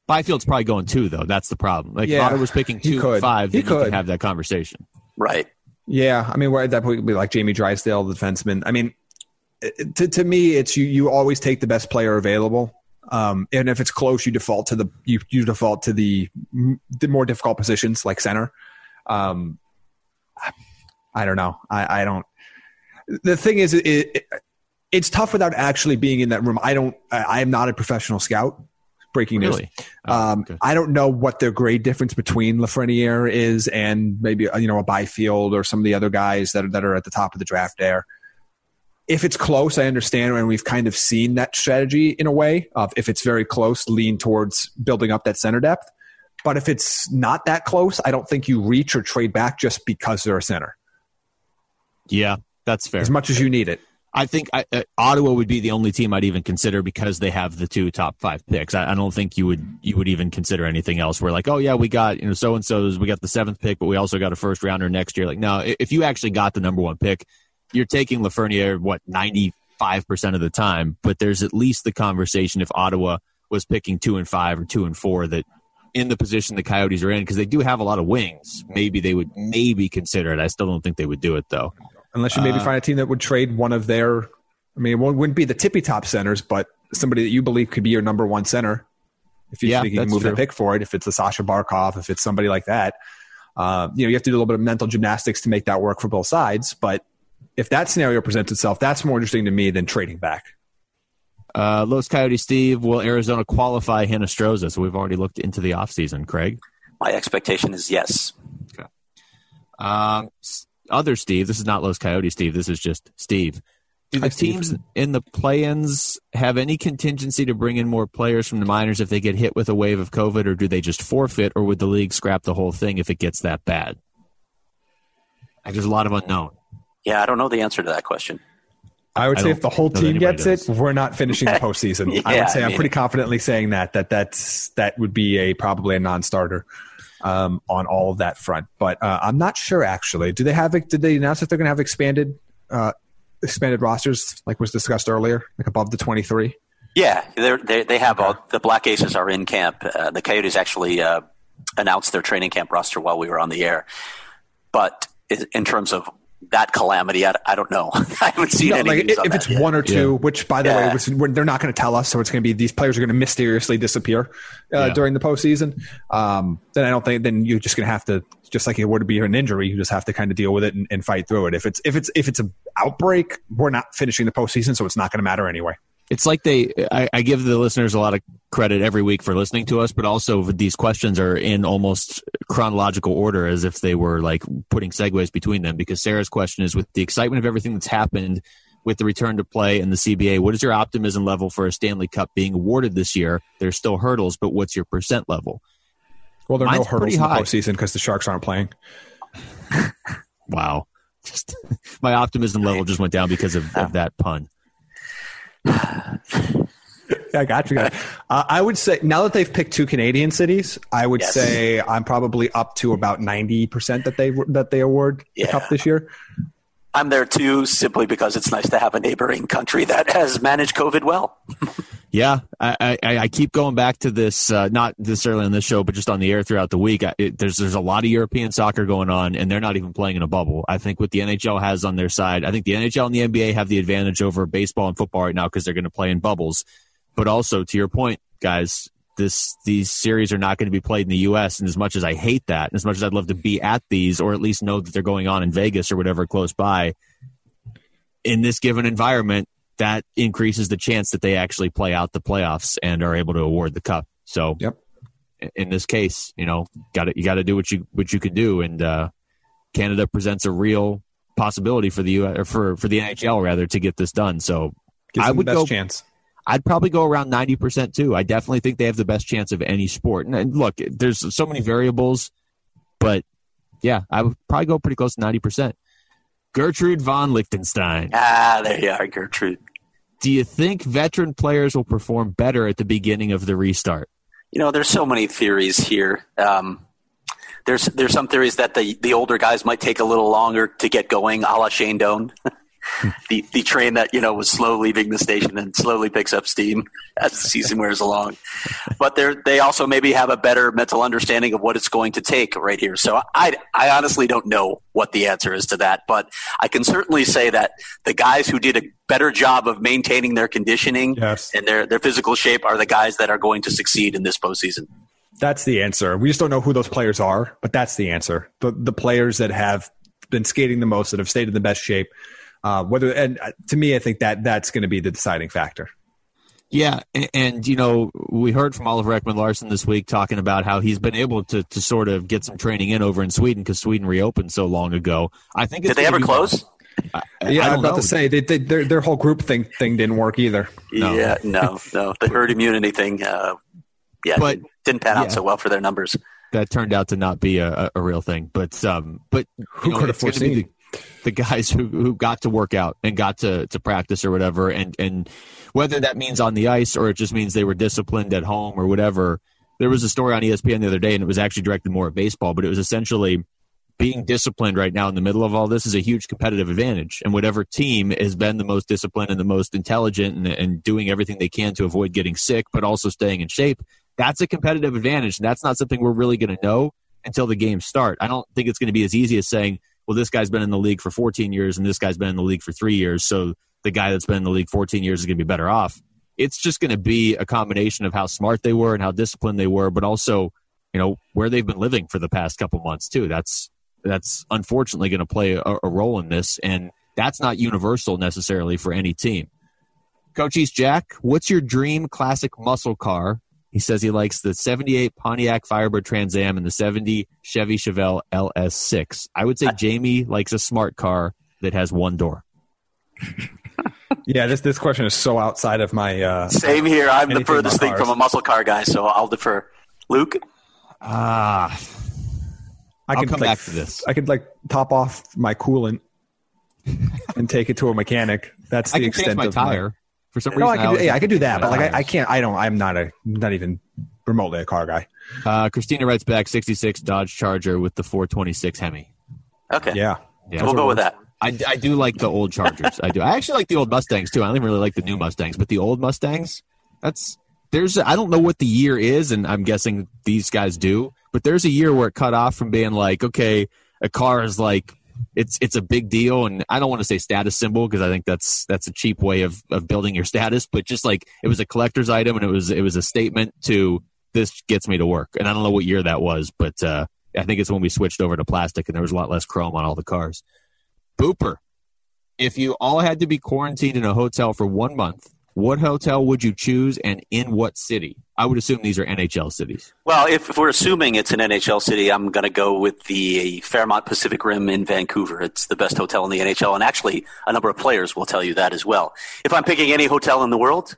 Byfield's probably going two, though. That's the problem. Like, if Yeah, Ottawa's picking two and could. five, He then you could. have that conversation. Right. Yeah, I mean, where at that point, be like Jamie Drysdale, the defenseman. I mean, to to me, it's you. You always take the best player available. Um, and if it's close, you default to the you, you default to the the more difficult positions like center. Um, I don't know. I, I don't. The thing is, it, it, it's tough without actually being in that room. I don't. I am not a professional scout. Breaking news. Really? Oh, Um. I don't know what the grade difference between Lafreniere is and maybe you know a Byfield or some of the other guys that are, that are at the top of the draft there. If it's close, I understand, and we've kind of seen that strategy in a way of if it's very close, lean towards building up that center depth. But if it's not that close, I don't think you reach or trade back just because they're a center Yeah, that's fair. as much as you need it. I think I, uh, Ottawa would be the only team I'd even consider because they have the two top five picks. I, I don't think you would you would even consider anything else. We're like, oh yeah, we got you know so and so's, we got the seventh pick, but we also got a first rounder next year. Like, no, if you actually got the number one pick, you're taking Lafreniere what ninety five percent of the time. But there's at least the conversation if Ottawa was picking two and five or two and four that in the position the Coyotes are in because they do have a lot of wings. Maybe they would maybe consider it. I still don't think they would do it though. Unless you maybe Uh, find a team that would trade one of their I mean, it wouldn't be the tippy top centers, but somebody that you believe could be your number one center. If you Yeah, think you can that's move true. that pick for it, if it's a Sasha Barkov, if it's somebody like that, uh, you know, you have to do a little bit of mental gymnastics to make that work for both sides. But if that scenario presents itself, that's more interesting to me than trading back. Uh, Los Coyotes Steve, will Arizona qualify Hinostroza? So we've already looked into the offseason, Craig. My expectation is yes. Okay. Um, s- other Steve, this is not Los Coyotes Steve, this is just Steve. Do the Hi, Steve. teams in the play ins have any contingency to bring in more players from the minors if they get hit with a wave of COVID, or do they just forfeit, or would the league scrap the whole thing if it gets that bad? Like, there's a lot of unknown. Yeah, I don't know the answer to that question. I would I say if the whole team anybody gets it, we're not finishing the postseason. I would say I I'm mean- pretty confidently saying that that that's that would be a probably a non-starter um, on all of that front. But uh, I'm not sure actually. Do they have? Did they announce that they're going to have expanded uh, expanded rosters like was discussed earlier, like above the 23? Yeah, they're, they they have all the Black Aces are in camp. Uh, the Coyotes actually uh, announced their training camp roster while we were on the air. But in terms of that calamity, I, I don't know. I haven't seen No, any like news if on if that it's yet. one or two, Yeah. which by the Yeah. way, which, they're not going to tell us, so it's going to be these players are going to mysteriously disappear uh, Yeah. during the postseason. Um, then I don't think then you're just going to have to, just like it would be an injury, you just have to kind of deal with it and, and fight through it. If it's if it's if it's an outbreak, we're not finishing the postseason, so it's not going to matter anyway. It's like they, I, I give the listeners a lot of credit every week for listening to us, but also these questions are in almost chronological order as if they were like putting segues between them. Because Sarah's question is with the excitement of everything that's happened with the return to play and the CBA, what is your optimism level for a Stanley Cup being awarded this year? There's still hurdles, but what's your percent level? Well, there are no hurdles in the high. postseason because the Sharks aren't playing. Wow. Just my optimism level just went down because of, of uh, that pun. I got you. guys. Uh, I would say now that they've picked two Canadian cities, I would Yes. say I'm probably up to about ninety percent that they that they award the cup this year. I'm there too, simply because it's nice to have a neighboring country that has managed COVID well. Yeah, I, I, I keep going back to this, uh, not necessarily on this show, but just on the air throughout the week. I, it, there's there's a lot of European soccer going on, and they're not even playing in a bubble. I think what the NHL has on their side, I think the NHL and the NBA have the advantage over baseball and football right now because they're going to play in bubbles. But also, to your point, guys, this these series are not going to be played in the U.S. And as much as I hate that, and as much as I'd love to be at these, or at least know that they're going on in Vegas or whatever close by, in this given environment, that increases the chance that they actually play out the playoffs and are able to award the cup. So, Yep. in this case, you know, got to you got to do what you what you can do, and uh, Canada presents a real possibility for the U or for for the NHL rather to get this done. So, I would the best go- chance. I'd probably go around ninety percent too. I definitely think they have the best chance of any sport. And, and look, there's so many variables, but yeah, I would probably go pretty close to ninety percent. Gertrude von Lichtenstein. Ah, there you are, Gertrude. Do you think veteran players will perform better at the beginning of the restart? You know, there's so many theories here. Um, there's there's some theories that the the older guys might take a little longer to get going, a la Shane Doan. the the train that you know was slow leaving the station and slowly picks up steam as the season wears along. But they they also maybe have a better mental understanding of what it's going to take right here. So I I honestly don't know what the answer is to that, but I can certainly say that the guys who did a better job of maintaining their conditioning Yes. and their their physical shape are the guys that are going to succeed in this postseason. That's the answer. We just don't know who those players are, but that's the answer. The the players that have been skating the most, that have stayed in the best shape. Uh, whether and uh, to me, I think that that's going to be the deciding factor. Yeah, and, and you know, we heard from Oliver Ekman Larsson this week talking about how he's been able to to sort of get some training in over in Sweden because Sweden reopened so long ago. I think it's Did they ever be- close? I, Yeah, I I'm about know. to say they, they, their their whole group thing thing didn't work either. No. Yeah, no, no. The herd immunity thing, uh, yeah, But- didn't, didn't pan out so well for their numbers. that turned out to not be a, a, a real thing. But um, but Who know, could have it's gonna be foreseen? The, guys who, who got to work out and got to, to practice or whatever, and and whether that means on the ice or it just means they were disciplined at home or whatever. There was a story on ESPN the other day, and it was actually directed more at baseball, but it was essentially being disciplined right now in the middle of all this is a huge competitive advantage. And whatever team has been the most disciplined and the most intelligent and, and doing everything they can to avoid getting sick, but also staying in shape, that's a competitive advantage. And that's not something we're really going to know until the games start. I don't think it's going to be as easy as saying, well, this guy's been in the league for 14 years and this guy's been in the league for three years. So the guy that's been in the league 14 years is going to be better off. It's just going to be a combination of how smart they were and how disciplined they were, but also, you know, where they've been living for the past couple months too. That's that's unfortunately going to play a, a role in this, and that's not universal necessarily for any team. Coach East Jack, what's your dream classic muscle car? He says he likes the 78 Pontiac Firebird Trans Am and the 70 Chevy Chevelle LS6. I would say Jaime likes a smart car that has one door. yeah, this this question is so outside of my. Uh, Same here. I'm the furthest thing from a muscle car guy, so I'll defer. Luke, Ah, I I'll come like, back to this. I could like top off my coolant and take it to a mechanic. That's the I can extent change my of tire. For some No, reason, I could, always do, yeah, I could do that, but like I, I can't. I don't. I'm not a not even remotely a car guy. Uh, Christina writes back 66 Dodge Charger with the 426 Hemi. okay, Yeah, Yeah. we'll go with that. I, I do like the old Chargers. I do. I actually like the old Mustangs too. I don't even really like the new Mustangs, but the old Mustangs, that's there's I don't know what the year is, and I'm guessing these guys do, but there's a year where it cut off from being like, okay, a car is like it's it's a big deal, and I don't want to say status symbol because I think that's that's a cheap way of of building your status, but just like it was a collector's item and it was it was a statement to this gets me to work, and I don't know what year that was, but uh, I think it's when we switched over to plastic and there was a lot less chrome on all the cars. Booper, if you all had to be quarantined in a hotel for one month, what hotel would you choose and in what city? I would assume these are NHL cities. Well, if, if we're assuming it's an NHL city, I'm going to go with the Fairmont Pacific Rim in Vancouver. It's the best hotel in the NHL, and actually, a number of players will tell you that as well. If I'm picking any hotel in the world,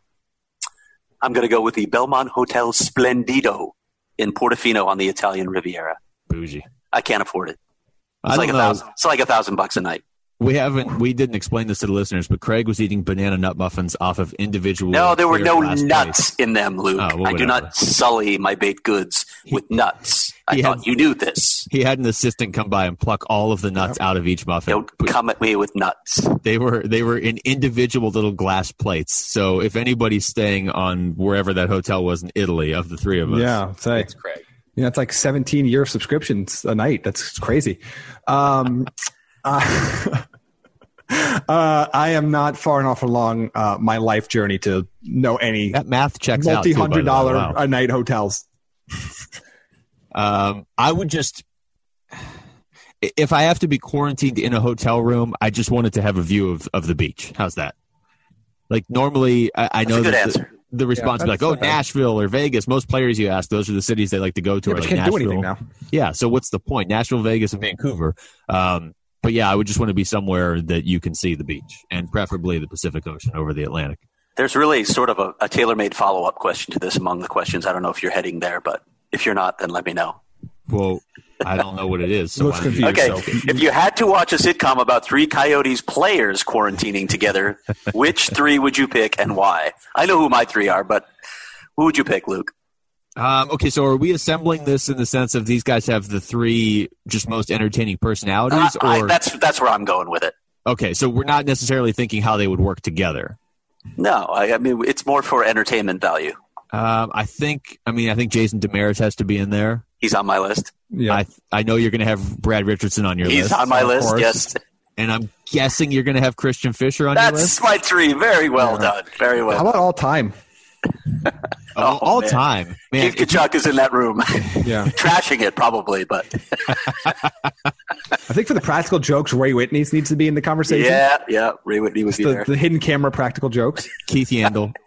I'm going to go with the Belmond Hotel Splendido in Portofino on the Italian Riviera. Bougie. I can't afford it. It's like a thousand. It's like a thousand bucks a night. We haven't. We didn't explain this to the listeners, but Craig was eating banana nut muffins off of individual. No, there were no nuts plates. in them, Luke. Oh, well, I do not sully my baked goods with nuts. I thought had- you knew this. He had an assistant come by and pluck all of the nuts out of each muffin. Don't But come at me with nuts. They were they were in individual little glass plates. So if anybody's staying on wherever that hotel was in Italy, of the three of us, yeah. Say, it's Craig. yeah, it's like 17 year subscriptions a night. That's crazy. Um, uh, uh, I am not far enough along uh, my life journey to know any That math checks out. multi too, by the hundred way. dollar Wow. a night hotels. Um, I would just, if I have to be quarantined in a hotel room, I just wanted to have a view of, of the beach. How's that? Like normally, I, I know that the, the response would be like, "Oh, okay. Nashville or Vegas." Most players you ask, those are the cities they like to go to. Yeah, are like can't do anything now. Yeah. So what's the point? Nashville, Vegas, and Vancouver. Um, but yeah, I would just want to be somewhere that you can see the beach, and preferably the Pacific Ocean over the Atlantic. There's really sort of a, a tailor-made follow-up question to this among the questions. I don't know if you're heading there, but if you're not, then let me know. Well, I don't know what it is. So Looks why don't you- confused. Okay, so- if you had to watch a sitcom about three Coyotes players quarantining together, which three would you pick and why? I know who my three are, but who would you pick, Luke? Um, okay, so are we assembling this in the sense of these guys have the three just most entertaining personalities, I- I- or that's that's where I'm going with it. okay, so we're not necessarily thinking how they would work together. No, I, I mean it's more for entertainment value. Um, I think, I mean, I think Jason Demers has to be in there. He's on my list. Yeah. I I know you're going to have Brad Richardson on your He's list, He's on my list. course. Yes, and I'm guessing you're going to have Christian Fischer on your that's my three. Very well done. Very well. How about all time? Oh, all, Oh, all man. time, man. Keith Tkachuk is in that room, Yeah. trashing it probably, but I think for the practical jokes, Ray Whitney needs to be in the conversation. yeah, yeah. Ray Whitney would be The, there. the hidden camera practical jokes. Keith Yandle.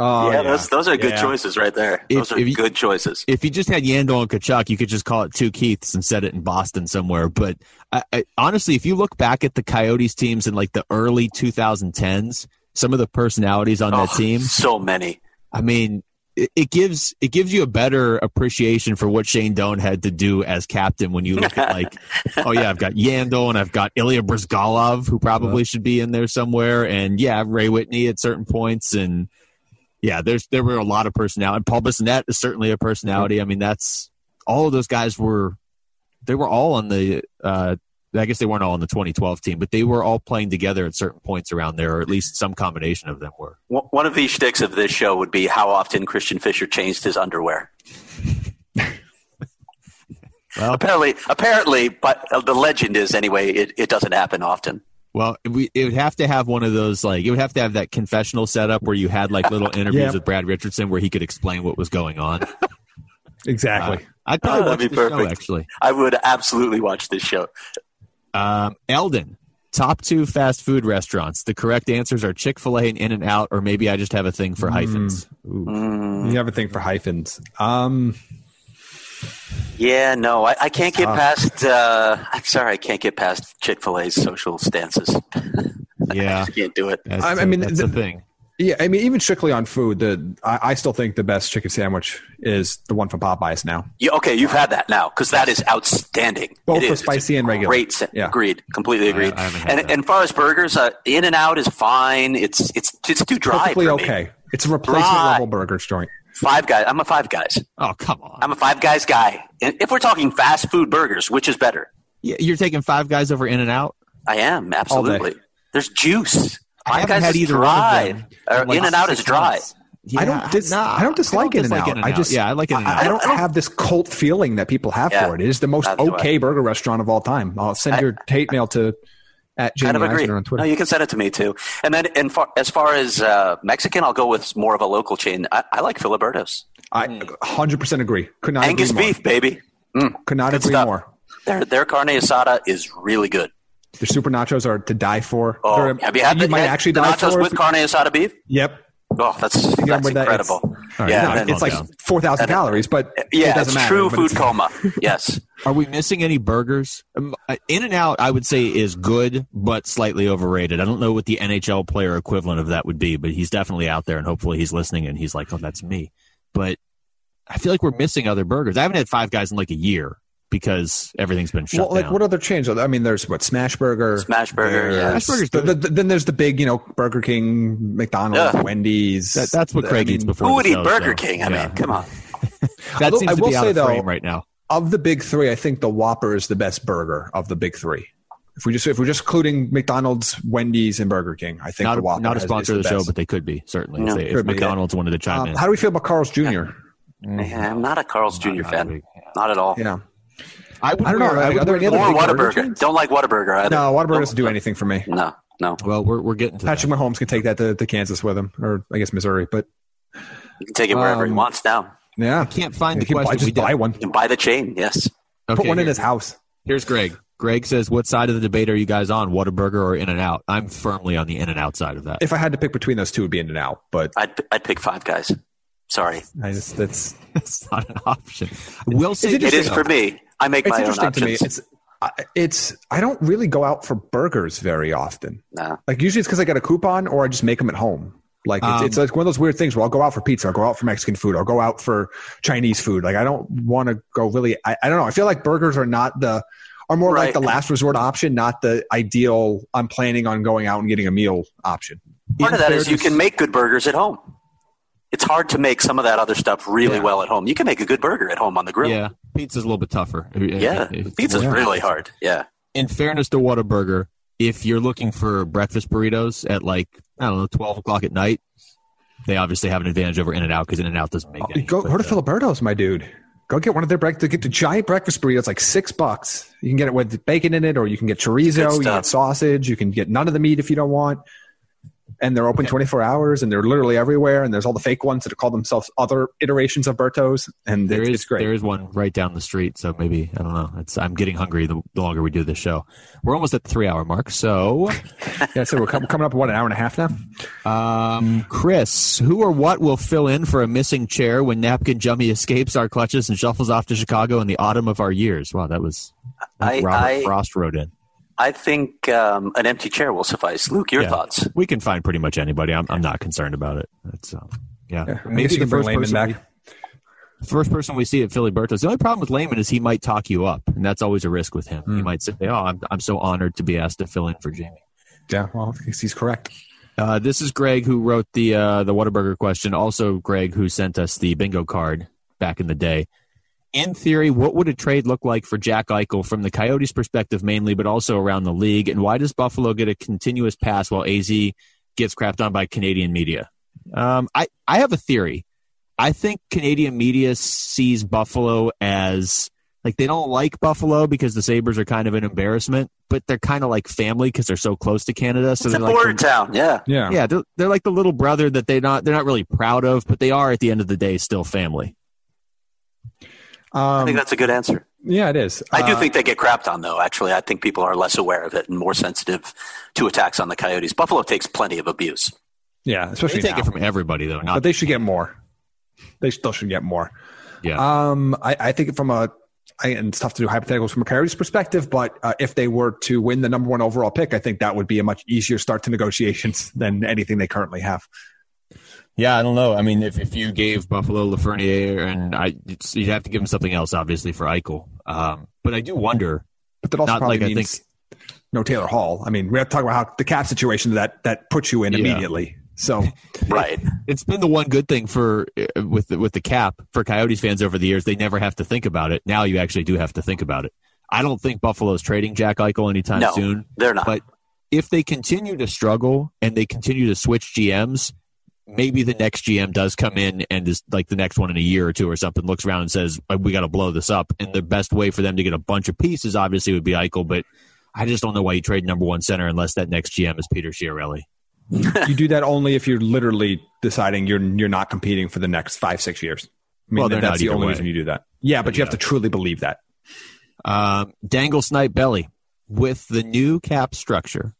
Oh, yeah, those those are good Yeah. choices right there. If- Those are if you- good choices. if you just had Yandle and Tkachuk, you could just call it two Keiths and set it in Boston somewhere. But I, I, honestly, if you look back at the Coyotes teams in like the early 2010s, some of the personalities on that Oh, team, so many. I mean, it, it gives it gives you a better appreciation for what Shane Doan had to do as captain when you look at like, oh yeah, I've got Yandle and I've got Ilya Bryzgalov, who probably should be in there somewhere, and yeah, Ray Whitney at certain points, and yeah, there's there were a lot of personality. Paul Bissonnette is certainly a personality. I mean, that's all of those guys were they were all on the. Uh, I guess they weren't all on the 2012 team, but they were all playing together at certain points around there, or at least some combination of them were. One one of the shticks of this show would be how often Christian Fischer changed his underwear. Well, Apparently, apparently, but uh, the legend is anyway. It, it doesn't happen often. Well, we, it would have to have one of those like it would have to have that confessional setup where you had like little interviews Yeah. with Brad Richardson where he could explain what was going on. Exactly. I'd probably Oh, watch that'd be show perfect. actually. I would absolutely watch this show. Um, Eldon, top two fast food restaurants. The correct answers are Chick Fil A and In and Out, or maybe I just have a thing for hyphens. Ooh. Mm, you have a thing for hyphens. Um, yeah, no, I, I can't get tough. past. Uh, I'm sorry, I can't get past Chick Fil A's social stances. Yeah, I can't do it. that's, I- I mean, that's the- the thing. Yeah, I mean, even strictly on food, the I, I still think the best chicken sandwich is the one from Popeyes now. You, okay, you've had that now because that is outstanding. Both It for is. It's spicy a and regular. Great, sa- Yeah. agreed. Completely agreed. I haven't and and as far as burgers, uh, In and Out is fine. It's it's it's too dry Perfectly for me. okay. It's a replacement Dry. level burgers joint. Five guys. I'm a Five Guys. Oh come on! I'm a Five Guys guy. And if we're talking fast food burgers, which is better? Y- You're taking Five Guys over In and Out. I am absolutely. There's juice. I haven't had either dry. one of them. Or in, like, In and Out is six dry. months. Yeah, I don't dis- nah, I don't dislike I it don't now. dislike I just yeah, I like it. I, I I don't- have this cult feeling that people have Yeah, for it. It is the most neither do okay burger restaurant of all time. I'll send I- your hate mail to at Kind Jaime of agree. On Twitter. No, you can send it to me too. And then, in far, as far as uh, Mexican, I'll go with more of a local chain. I, I like Filiberto's. I 100% agree. Could not Angus agree more. beef, baby. Mm, Could not agree stuff. more. their their carne asada is really good. The super nachos are to die for. Oh, They're- have you had the, might had actually the die nachos for with carne asada beef? Yep. Oh, that's that's that, incredible. right, yeah, no, and then- It's like 4,000 calories, but yeah, it doesn't it's matter. true food it's- coma. Yes, Are we missing any burgers? Um, In and Out, I would say, is good, but slightly overrated. I don't know what the NHL player equivalent of that would be, but he's definitely out there, and hopefully he's listening and he's like, "Oh, that's me." But I feel like we're missing other burgers. I haven't had Five Guys in like a year because everything's been shut Well, like down. what other chains? I mean, there's what Smash Burger, Smash Burger, yeah. there's- Smash Burger's the- good. the- then there's the big, you know, Burger King, McDonald's, Yeah. Wendy's. That- that's what I Craig mean, eats before who the would eat show, Burger so, King? I yeah. mean, come on. that Although seems I to will be out say, of though, frame right now. Of the big three, I think the Whopper is the best burger of the big three. If we just if we're just including McDonald's, Wendy's, and Burger King, I think Not the a, Whopper not a has- is sponsor of the show, but they could be certainly No, if, they, if could be, yeah. McDonald's wanted to chime Um, in. how do we feel about Carl's Jr.? Yeah, I'm not a Carl's Jr. fan. Not at all. Yeah, I, would I don't know. wear- I Are would there any other Or Whataburger. Don't like Whataburger either. no, Whataburger Don't- doesn't do anything for me. No, no. Well, we're we're getting to that. Patrick Mahomes can take that to, to Kansas with him, or I guess Missouri. But You can take it wherever he Um, wants now. yeah, Can't find the He can buy- just buy one. You can buy the chain. Yes. Put Okay, one in his house. Here's Greg. Greg says, "What side of the debate are you guys on? Whataburger or In and Out?" I'm firmly on the In and Out side of that. If I had to pick between those two, it would be In and Out. But I'd I'd pick Five Guys. Sorry, I just that's It's not an option. We'll say it it is for me. I make it's my own interesting to me. It's I- it's I don't really go out for burgers very often. No. Like usually it's because I got a coupon or I just make them at home. Like it's, Um, it's like one of those weird things where I'll go out for pizza, I'll go out for Mexican food, I'll go out for Chinese food. Like I don't want to go really. I, I don't know. I feel like burgers are not the are more like the last resort option, not the ideal. I'm planning on going out and getting a meal option. Part of that is you can make good burgers at home. It's hard to make some of that other stuff really Yeah. well at home. You can make a good burger at home on the grill. Yeah, pizza's a little bit tougher. Yeah. It's Pizza's more- really hard. Yeah. In fairness to Whataburger, if you're looking for breakfast burritos at like I don't know twelve o'clock at night, they obviously have an advantage over In and Out because In and Out doesn't make any. Go, but, go to uh, Filiberto's, my dude. Go get one of their breakfast. Get the giant breakfast burritos, like six bucks. You can get it with bacon in it, or you can get chorizo. You can get sausage. You can get none of the meat if you don't want. And they're open 24 hours, and they're literally everywhere. And there's all the fake ones that call themselves other iterations of Berto's, and There it's, is it's great. there is one right down the street, so maybe I don't know. It's I'm getting hungry the, the longer we do this show. We're almost at the three hour mark, so yeah, so we're com- coming up what an hour and a half now. Um, Chris, who or what will fill in for a missing chair when Napkin Jummy escapes our clutches and shuffles off to Chicago in the autumn of our years? Wow, that was I- Robert I- Frost wrote in. I think um, an empty chair will suffice. Luke, your Yeah. thoughts? We can find pretty much anybody. I'm, I'm not concerned about it. That's um, yeah. Yeah, Maybe the first person, back. we, first person we see at Filibertos. The only problem with Lehman is he might talk you up, and that's always a risk with him. Hmm. He might say, "Oh, I'm I'm so honored to be asked to fill in for Jaime." Yeah, well, he's he's correct. Uh, this is Greg who wrote the uh, the Whataburger question. Also, Greg who sent us the bingo card back in the day. In theory, what would a trade look like for Jack Eichel from the Coyotes' perspective mainly, but also around the league? And why does Buffalo get a continuous pass while AZ gets crapped on by Canadian media? Um, I I have a theory. I think Canadian media sees Buffalo as Like they don't like Buffalo because the Sabres are kind of an embarrassment, but they're kind of like family because they're so close to Canada. So It's a they're like border the- town. Yeah. Yeah. yeah, they're, they're like the little brother that they not they're not really proud of, but they are at the end of the day still family. I Um, think that's a good answer. yeah, it is. I do Uh, think they get crapped on, though. Actually, I think people are less aware of it and more sensitive to attacks on the Coyotes. Buffalo takes plenty of abuse. Yeah, especially They take now. it from everybody though, but they should get more. They still should get more. yeah. Um, I, I think from a, I, and it's tough to do hypotheticals from a Coyotes perspective, but uh, if they were to win the number one overall pick, I think that would be a much easier start to negotiations than anything they currently have. Yeah, I don't know. I mean, if, if you gave Buffalo Lafreniere, and I, it's, you'd have to give him something else, obviously, for Eichel. Um, but I do wonder. But that also Not probably like I means no Taylor Hall. I mean, we have to talk about how the cap situation that that puts you in Yeah. immediately. So Right. It's been the one good thing for uh, with the, with the cap for Coyotes fans over the years. They never have to think about it. Now you actually do have to think about it. I don't think Buffalo's trading Jack Eichel anytime No, soon. they're not. But if they continue to struggle and they continue to switch GMs, maybe the next GM does come in and is like the next one in a year or two or something, looks around and says, "Uh, we got to blow this up. And the best way for them to get a bunch of pieces obviously would be Eichel, but I just don't know why you trade number one center unless that next GM is Peter Chiarelli. you do that only if you're literally deciding you're you're not competing for the next five six years. I mean, Well, that's the only way. reason you do that. Yeah, but you have to truly believe that. Um, Dangle Snipe Belly, with the new cap structure,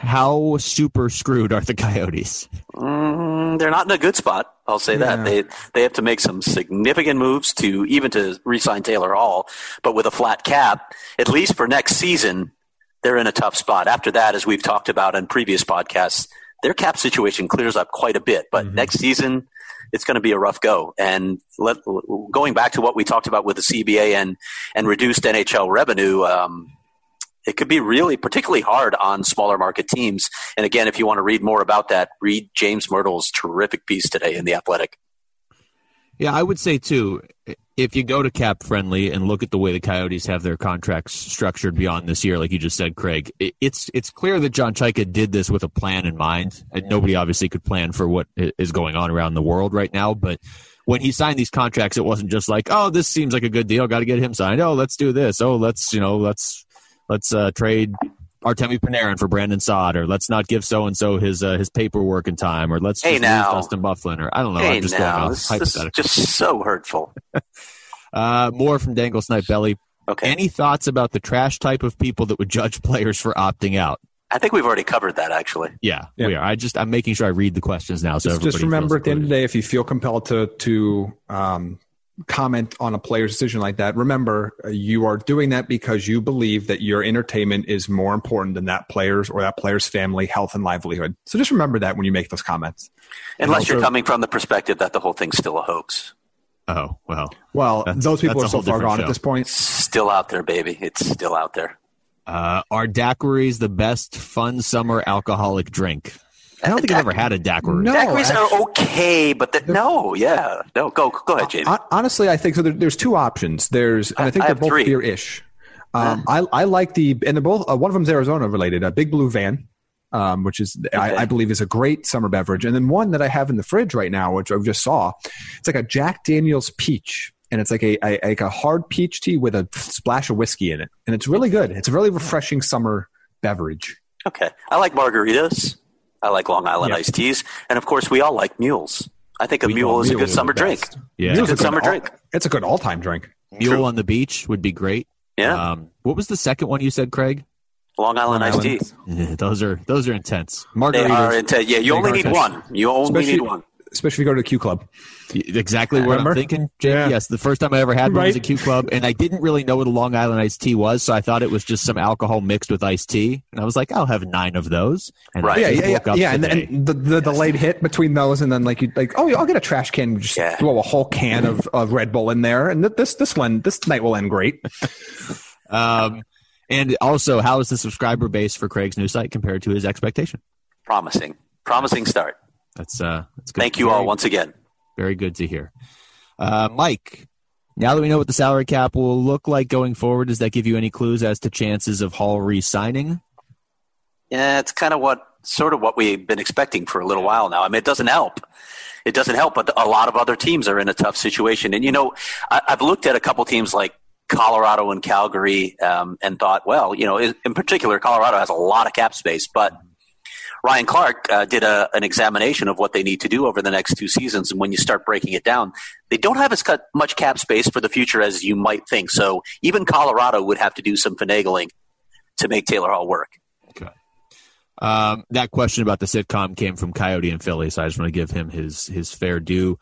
how super screwed are the Coyotes? Mm, they're not in a good spot. I'll say Yeah. that they they have to make some significant moves to even to re-sign Taylor Hall, but with a flat cap, at least for next season, they're in a tough spot. After that, as we've talked about in previous podcasts, their cap situation clears up quite a bit. But next season, it's going to be a rough go. And let, going back to what we talked about with the CBA and and reduced NHL revenue. Um, it could be really particularly hard on smaller market teams. And again, if you want to read more about that, read James Mirtle's terrific piece today in The Athletic. Yeah, I would say too, if you go to cap friendly and look at the way the Coyotes have their contracts structured beyond this year, like you just said, Craig, it's it's clear that John Chayka did this with a plan in mind, and nobody obviously could plan for what is going on around the world right now. But when he signed these contracts, it wasn't just like, oh, this seems like a good deal, got to get him signed. Oh, let's do this. Oh, let's you know, let's let's uh, trade Artemi Panarin for Brandon Saad, or let's not give so and so his uh, his paperwork in time, or let's Hey, just now. lose Dustin Byfuglien, or I don't know. hey, I'm just going now, off this, this is just so hurtful. Uh, more from Dangle Snipe Belly. Okay. Any thoughts about the trash type of people that would judge players for opting out? I think we've already covered that, actually. Yeah, Yeah. we are. I just I'm making sure I read the questions now, so just, just remember at the end of the day, if you feel compelled to to um, comment on a player's decision like that, remember uh, you are doing that because you believe that your entertainment is more important than that player's or that player's family, health, and livelihood. So just remember that when you make those comments. Unless you're coming from the perspective that the whole thing's still a hoax. Oh well, Well, those people are a so far gone show. at this point. Still out there, baby. It's still out there. uh, are daiquiris the best fun summer alcoholic drink? I don't think I've ever had a daiquiri. No, Daiquiris actually- are okay, but the, no, yeah. No, go go ahead, Jaime. Honestly, I think so. There, there's two options. There's, and I think I they're have both three. beer-ish. Um, I, I like the, and they're both. Uh, one of them's Arizona related. A Big Blue Van, um, which is I, I believe is a great summer beverage. And then one that I have in the fridge right now, which I just saw, it's like a Jack Daniel's peach, and it's like a, a like a hard peach tea with a splash of whiskey in it, and it's really good. It's a really refreshing summer beverage. Okay. I like margaritas. I like Long Island Yeah. iced teas. And of course, we all like mules. I think a We mule all- is a good summer drink. Yeah, Mules are Good summer all- drink. It's a good all-time drink. mule True. on the beach would be great. Yeah. Um, what was the second one you said, Craig? Long Island iced tea. Those are those are intense. They Margaritas, are into, yeah, you only need intense. one. You only Especially- need one. Especially if you go to the Q Club. exactly what Remember? I'm thinking. Jaime. Yeah. Yes, the first time I ever had one was a Q Club, and I didn't really know what a Long Island iced tea was, so I thought it was just some alcohol mixed with iced tea, and I was like, I'll have nine of those. And Right. Yeah, yeah, yeah, yeah. And, today. and the the delayed hit between those, and then like you like, oh, yeah, I'll get a trash can, just Yeah. throw a whole can of, of Red Bull in there, and this this one this night will end great. Um, and also, how is the subscriber base for Craig's new site compared to his expectation? Promising. Promising start. That's uh, that's good. Thank you all once again. Very good to hear. Uh, Mike, now that we know what the salary cap will look like going forward, does that give you any clues as to chances of Hall re-signing? Yeah, it's kind of what sort of what we've been expecting for a little while now. I mean, it doesn't help. It doesn't help, but a lot of other teams are in a tough situation. And you know, I, I've looked at a couple teams like Colorado and Calgary um, and thought, well, you know, in particular, Colorado has a lot of cap space, but Ryan Clark uh, did a, an examination of what they need to do over the next two seasons. And when you start breaking it down, they don't have as much cap space for the future as you might think. So even Colorado would have to do some finagling to make Taylor Hall work. Okay. Um, that question about the sitcom came from Coyote and Philly, so I just want to give him his his fair due.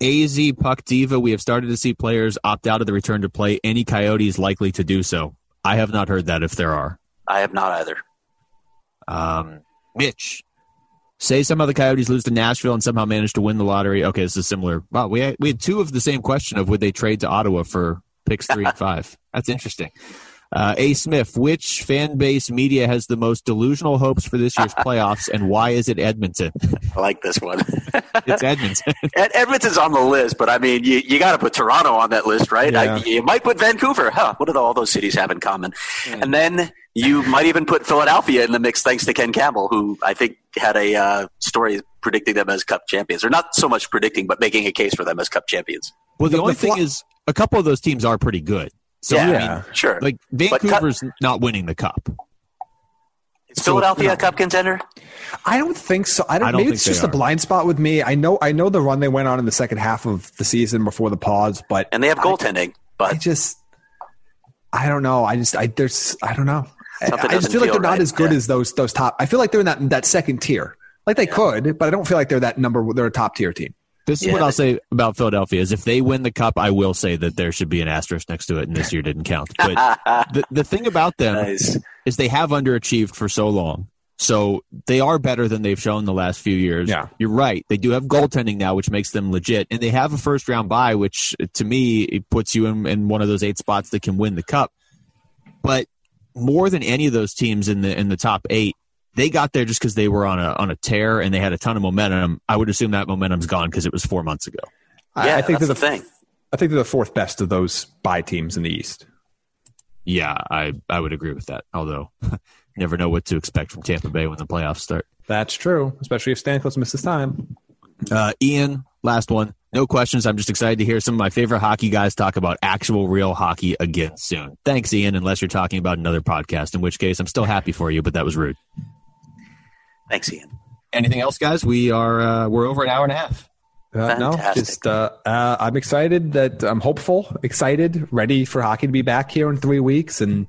AZ Puck Diva, we have started to see players opt out of the return to play. Any Coyotes likely to do so? I have not heard that if there are. I have not either. Um, Mitch, say some of the Coyotes lose to Nashville and somehow manage to win the lottery. Okay, this is similar. Wow, we had, we had two of the same question of would they trade to Ottawa for picks three and five. That's interesting. Uh, a. Smith, which fan base media has the most delusional hopes for this year's playoffs, and why is it Edmonton? I like this one. it's Edmonton. Edmonton's on the list, but I mean, you, you got to put Toronto on that list, right? Yeah. I, you might put Vancouver. Huh? What do all those cities have in common? Mm. And then you might even put Philadelphia in the mix, thanks to Ken Campbell, who I think had a uh, story predicting them as Cup champions, or not so much predicting, but making a case for them as Cup champions. Well, the, the only the thing is, a couple of those teams are pretty good. So yeah, I mean, sure. Like Vancouver's cup, not winning the cup. Is Philadelphia so, a cup contender? I don't think so. I don't. I don't maybe it's just a blind spot with me. I know. I know the run they went on in the second half of the season before the pause, but and they have goaltending. I, but I just, I don't know. I just, I there's, I don't know. I, I, just feel like they're not as good yeah. as those those top. I feel like they're in that that second tier. Like they yeah. could, but I don't feel like they're that number. They're a top tier team. This is yeah, what I'll say about Philadelphia: is if they win the cup, I will say that there should be an asterisk next to it, and this year didn't count. But the the thing about them nice. is they have underachieved for so long, so they are better than they've shown the last few years. Yeah, you're right. They do have goaltending now, which makes them legit, and they have a first round bye, which to me it puts you in, in one of those eight spots that can win the cup. But more than any of those teams in the in the top eight, they got there just because they were on a on a tear and they had a ton of momentum. I would assume that momentum's gone because it was four months ago. Yeah, I, I think they're the, the thing. I think they're the fourth best of those bye teams in the East. Yeah, I I would agree with that. Although, never know what to expect from Tampa Bay when the playoffs start. That's true, especially if Stamkos misses time. Uh, Ian, last one. No questions. I'm just excited to hear some of my favorite hockey guys talk about actual real hockey again soon. Thanks, Ian, unless you're talking about another podcast, in which case I'm still happy for you, but that was rude. Thanks, Ian. Anything else, guys? We are uh, we're over an hour and a half. Uh, no, just uh, uh, I'm excited that I'm hopeful, excited, ready for hockey to be back here in three weeks, and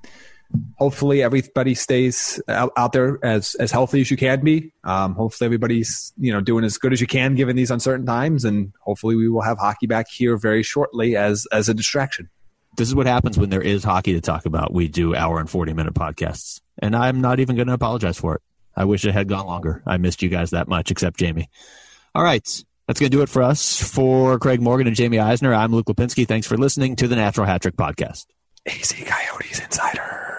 hopefully everybody stays out, out there as as healthy as you can be. Um, hopefully everybody's you know doing as good as you can given these uncertain times, and hopefully we will have hockey back here very shortly as as a distraction. This is what happens when there is hockey to talk about. We do hour and forty minute podcasts, and I'm not even going to apologize for it. I wish it had gone longer. I missed you guys that much, except Jaime. All right. That's going to do it for us. For Craig Morgan and Jaime Eisner, I'm Luke Lapinski. Thanks for listening to the Natural Hat Trick Podcast. AZ Coyotes Insider.